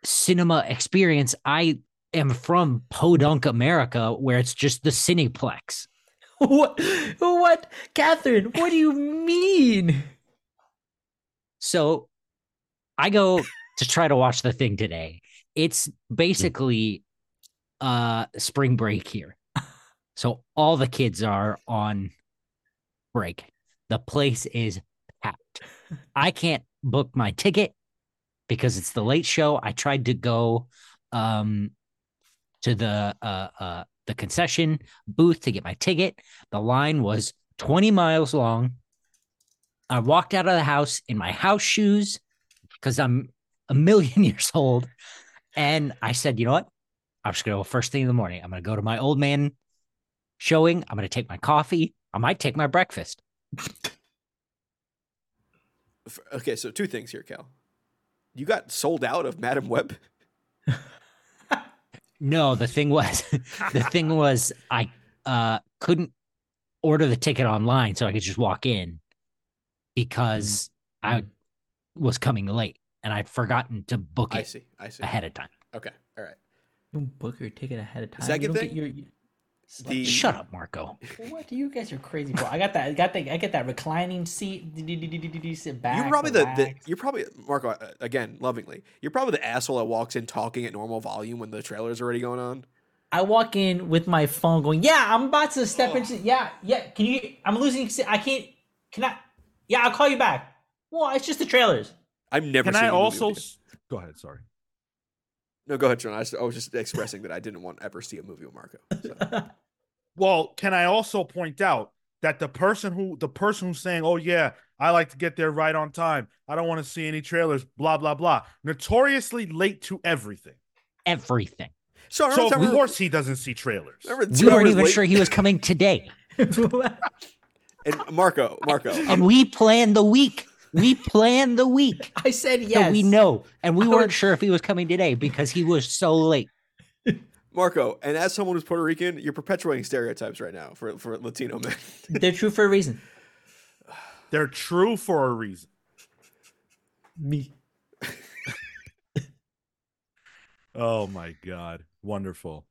cinema experience. I am from Podunk, America, where it's just the Cineplex. what? What? Catherine, what do you mean? So I go to try to watch the thing today. It's basically uh spring break here. So all the kids are on break. The place is packed. I can't book my ticket because it's the late show. I tried to go um to the uh uh the concession booth to get my ticket. The line was 20 miles long. I walked out of the house in my house shoes because I'm a million years old. And I said, you know what? I'm just going to go first thing in the morning. I'm going to go to my old man showing. I'm going to take my coffee. I might take my breakfast. F- Okay, so two things here, Cal. You got sold out of Madame Web. No, the thing was, the thing was, I uh, couldn't order the ticket online so I could just walk in because I was coming late and I'd forgotten to book I it see. I see. ahead of time. Okay. All right. You don't book your ticket ahead of time. Second you thing? get your, you- The Shut up, Marco. what? Do you guys are crazy, bro. I got that. I got that. I get that reclining seat. Sit back. You're probably the, the you're probably Marco uh, again lovingly. You're probably the asshole that walks in talking at normal volume when the trailer's already going on. I walk in with my phone, going, "Yeah, I'm about to step into. Yeah, yeah. Can you? I'm losing. I can't. Can I? Yeah, I'll call you back. Well, it's just the trailers. I've never. Can seen I a movie also with you. go ahead? Sorry. No, go ahead, John. I, was- I was just expressing that I didn't want to ever see a movie with Marco. So. Well, can I also point out that the person who the person who's saying, "Oh yeah, I like to get there right on time. I don't want to see any trailers." Blah blah blah. Notoriously late to everything. Everything. So, So of course he doesn't see trailers. remember We weren't even late- sure he was coming today. And Marco, Marco, and we planned the week. We planned the week. I said So yes. we know. And we weren't sure if he was coming today because he was so late. Marco, and as someone who's Puerto Rican, you're perpetuating stereotypes right now for, for Latino men. They're true for a reason. They're true for a reason. Me. Oh my god, wonderful.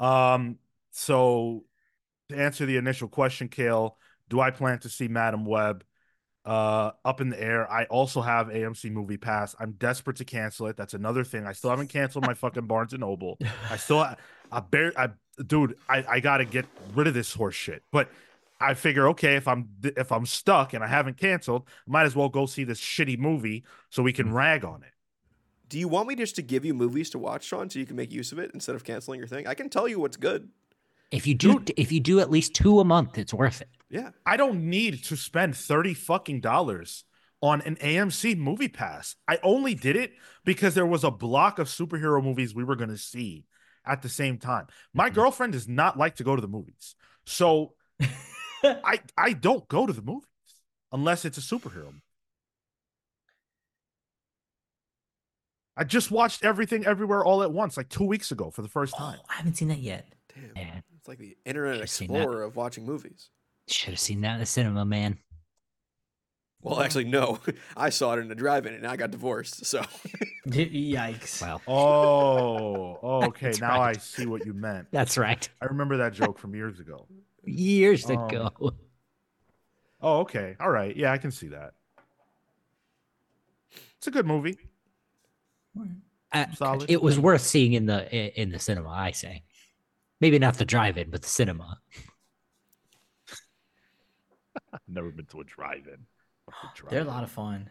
Um, so to answer the initial question, Kale, do I plan to see Madame Web? Uh, up in the air. I also have AMC Movie Pass. I'm desperate to cancel it. That's another thing. I still haven't canceled my fucking Barnes and Noble. I still, I bear, I, dude, I, I gotta get rid of this horse shit. But I figure, okay, if I'm if I'm stuck and I haven't canceled, I might as well go see this shitty movie so we can rag on it. Do you want me just to give you movies to watch, Sean, so you can make use of it instead of canceling your thing? I can tell you what's good. If you do if you do at least two a month, it's worth it. Yeah. I don't need to spend 30 fucking dollars on an AMC movie pass. I only did it because there was a block of superhero movies we were going to see at the same time. My Mhm. girlfriend does not like to go to the movies. So I I don't go to the movies unless it's a superhero. movie. I just watched everything everywhere all at once like 2 weeks ago for the first time. Oh, I haven't seen that yet. Damn. Yeah. It's like the Internet Should've seen that. Explorer of watching movies. Should have seen that in the cinema, man. Well, actually, no. I saw it in a drive-in and I got divorced. So Yikes. Well, Oh, oh, okay. That's now right. I see what you meant. that's right. I remember that joke from years ago. Years Um, ago. Oh, okay. All right. Yeah, I can see that. It's a good movie. Uh, Solid. it was worth seeing in the in the cinema. I say, maybe not the drive-in, but the cinema. I've never been to a drive-in. Fuck the They're a lot of fun.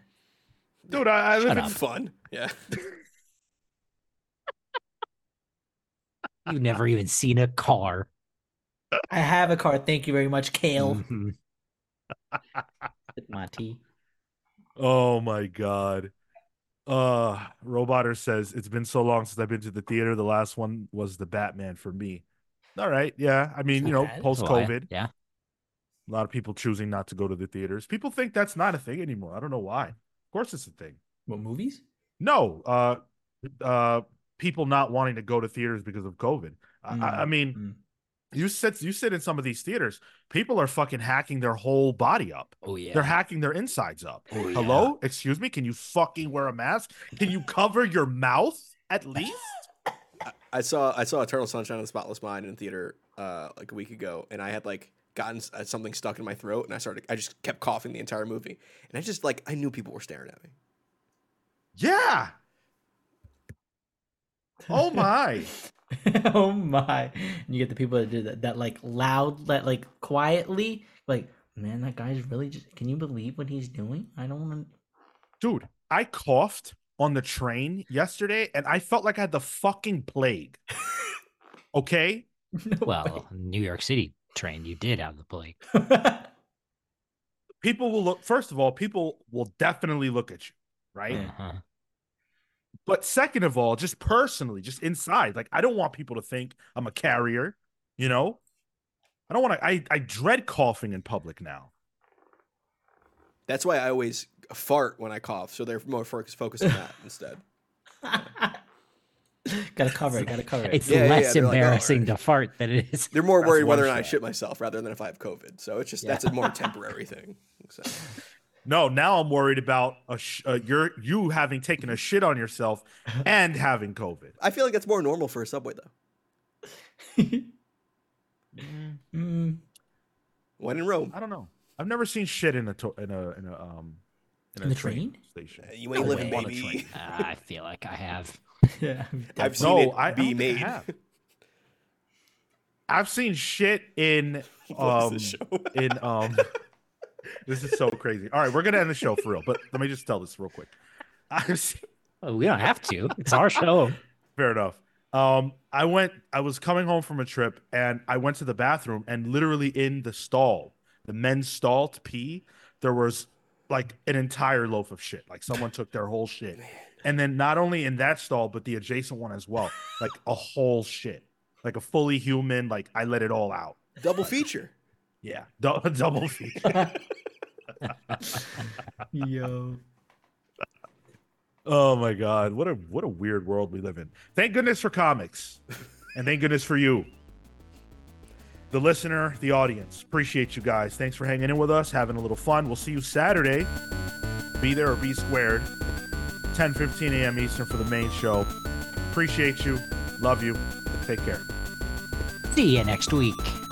Dude, I, I live Shut in up. fun. Yeah. You've never even seen a car. I have a car. Thank you very much, Kale. Mhm. My tea. Oh my god. Uh Roboter says it's been so long since I've been to the theater. The last one was the Batman for me. All right. Yeah. I mean, you know, post COVID. yeah. A lot of people choosing not to go to the theaters. People think that's not a thing anymore. I don't know why. Of course it's a thing. What movies? No, uh uh people not wanting to go to theaters because of COVID. I, I I Mm, mean, mm. you sit you sit in some of these theaters, people are fucking hacking their whole body up. Oh yeah. They're hacking their insides up. Oh, yeah. Hello? Excuse me? Can you fucking wear a mask? Can you cover your mouth at least? I saw I saw Eternal Sunshine of the Spotless Mind in theater uh, like a week ago, and I had like gotten uh, something stuck in my throat, and I started I just kept coughing the entire movie, and I just like I knew people were staring at me. Yeah. Oh my. oh my! And you get the people that do that, that like loud, that like quietly, like man, that guy's really just. Can you believe what he's doing? I don't want to. Dude, I coughed on the train yesterday and I felt like I had the fucking plague. Okay? to. Well, New York City train, you did have the plague. People will look first of all, people will definitely look at you, right? Uh-huh. But second of all, just personally, just inside, like I don't want people to think I'm a carrier, you know? I don't want to I I dread coughing in public now. That's why I always fart when I cough, so they're more focused focused on that instead. gotta cover it. Gotta cover it. It's Yeah, yeah, yeah, less like, oh, embarrassing to fart than it is. They're more worried whether or not I shit myself rather than if I have COVID. So it's just Yeah. that's a more temporary thing. So. No, now I'm worried about a sh- uh, you're you having taken a shit on yourself and having COVID. I feel like that's more normal for a subway though. Mm, When in Rome, I don't know. I've never seen shit in a to- in a in a um In in a the train? station. Uh, you ain't No living. On a baby. train. Uh, I feel like I have. yeah, I've seen No, it I- I be I made. have. I've seen shit in um this in um. this is so crazy. All right, we're gonna end the show for real, but let me just tell this real quick. I've seen, Well, we don't have to. It's our show. Fair enough. Um, I went. I was coming home from a trip, and I went to the bathroom, and literally in the stall, the men's stall to pee, there was like an entire loaf of shit. Like someone took their whole shit, and then not only in that stall, but the adjacent one as well, like a whole shit, like a fully human. Like I let it all out. Double feature. Yeah, dou- double feature. Yo. Oh my god, what a what a weird world we live in. Thank goodness for comics. and thank goodness for you. The listener, the audience. Appreciate you guys. Thanks for hanging in with us, having a little fun. We'll see you Saturday. Be there or be squared. 10 15 a.m. Eastern for the main show. Appreciate you. Love you. Take care. See you next week.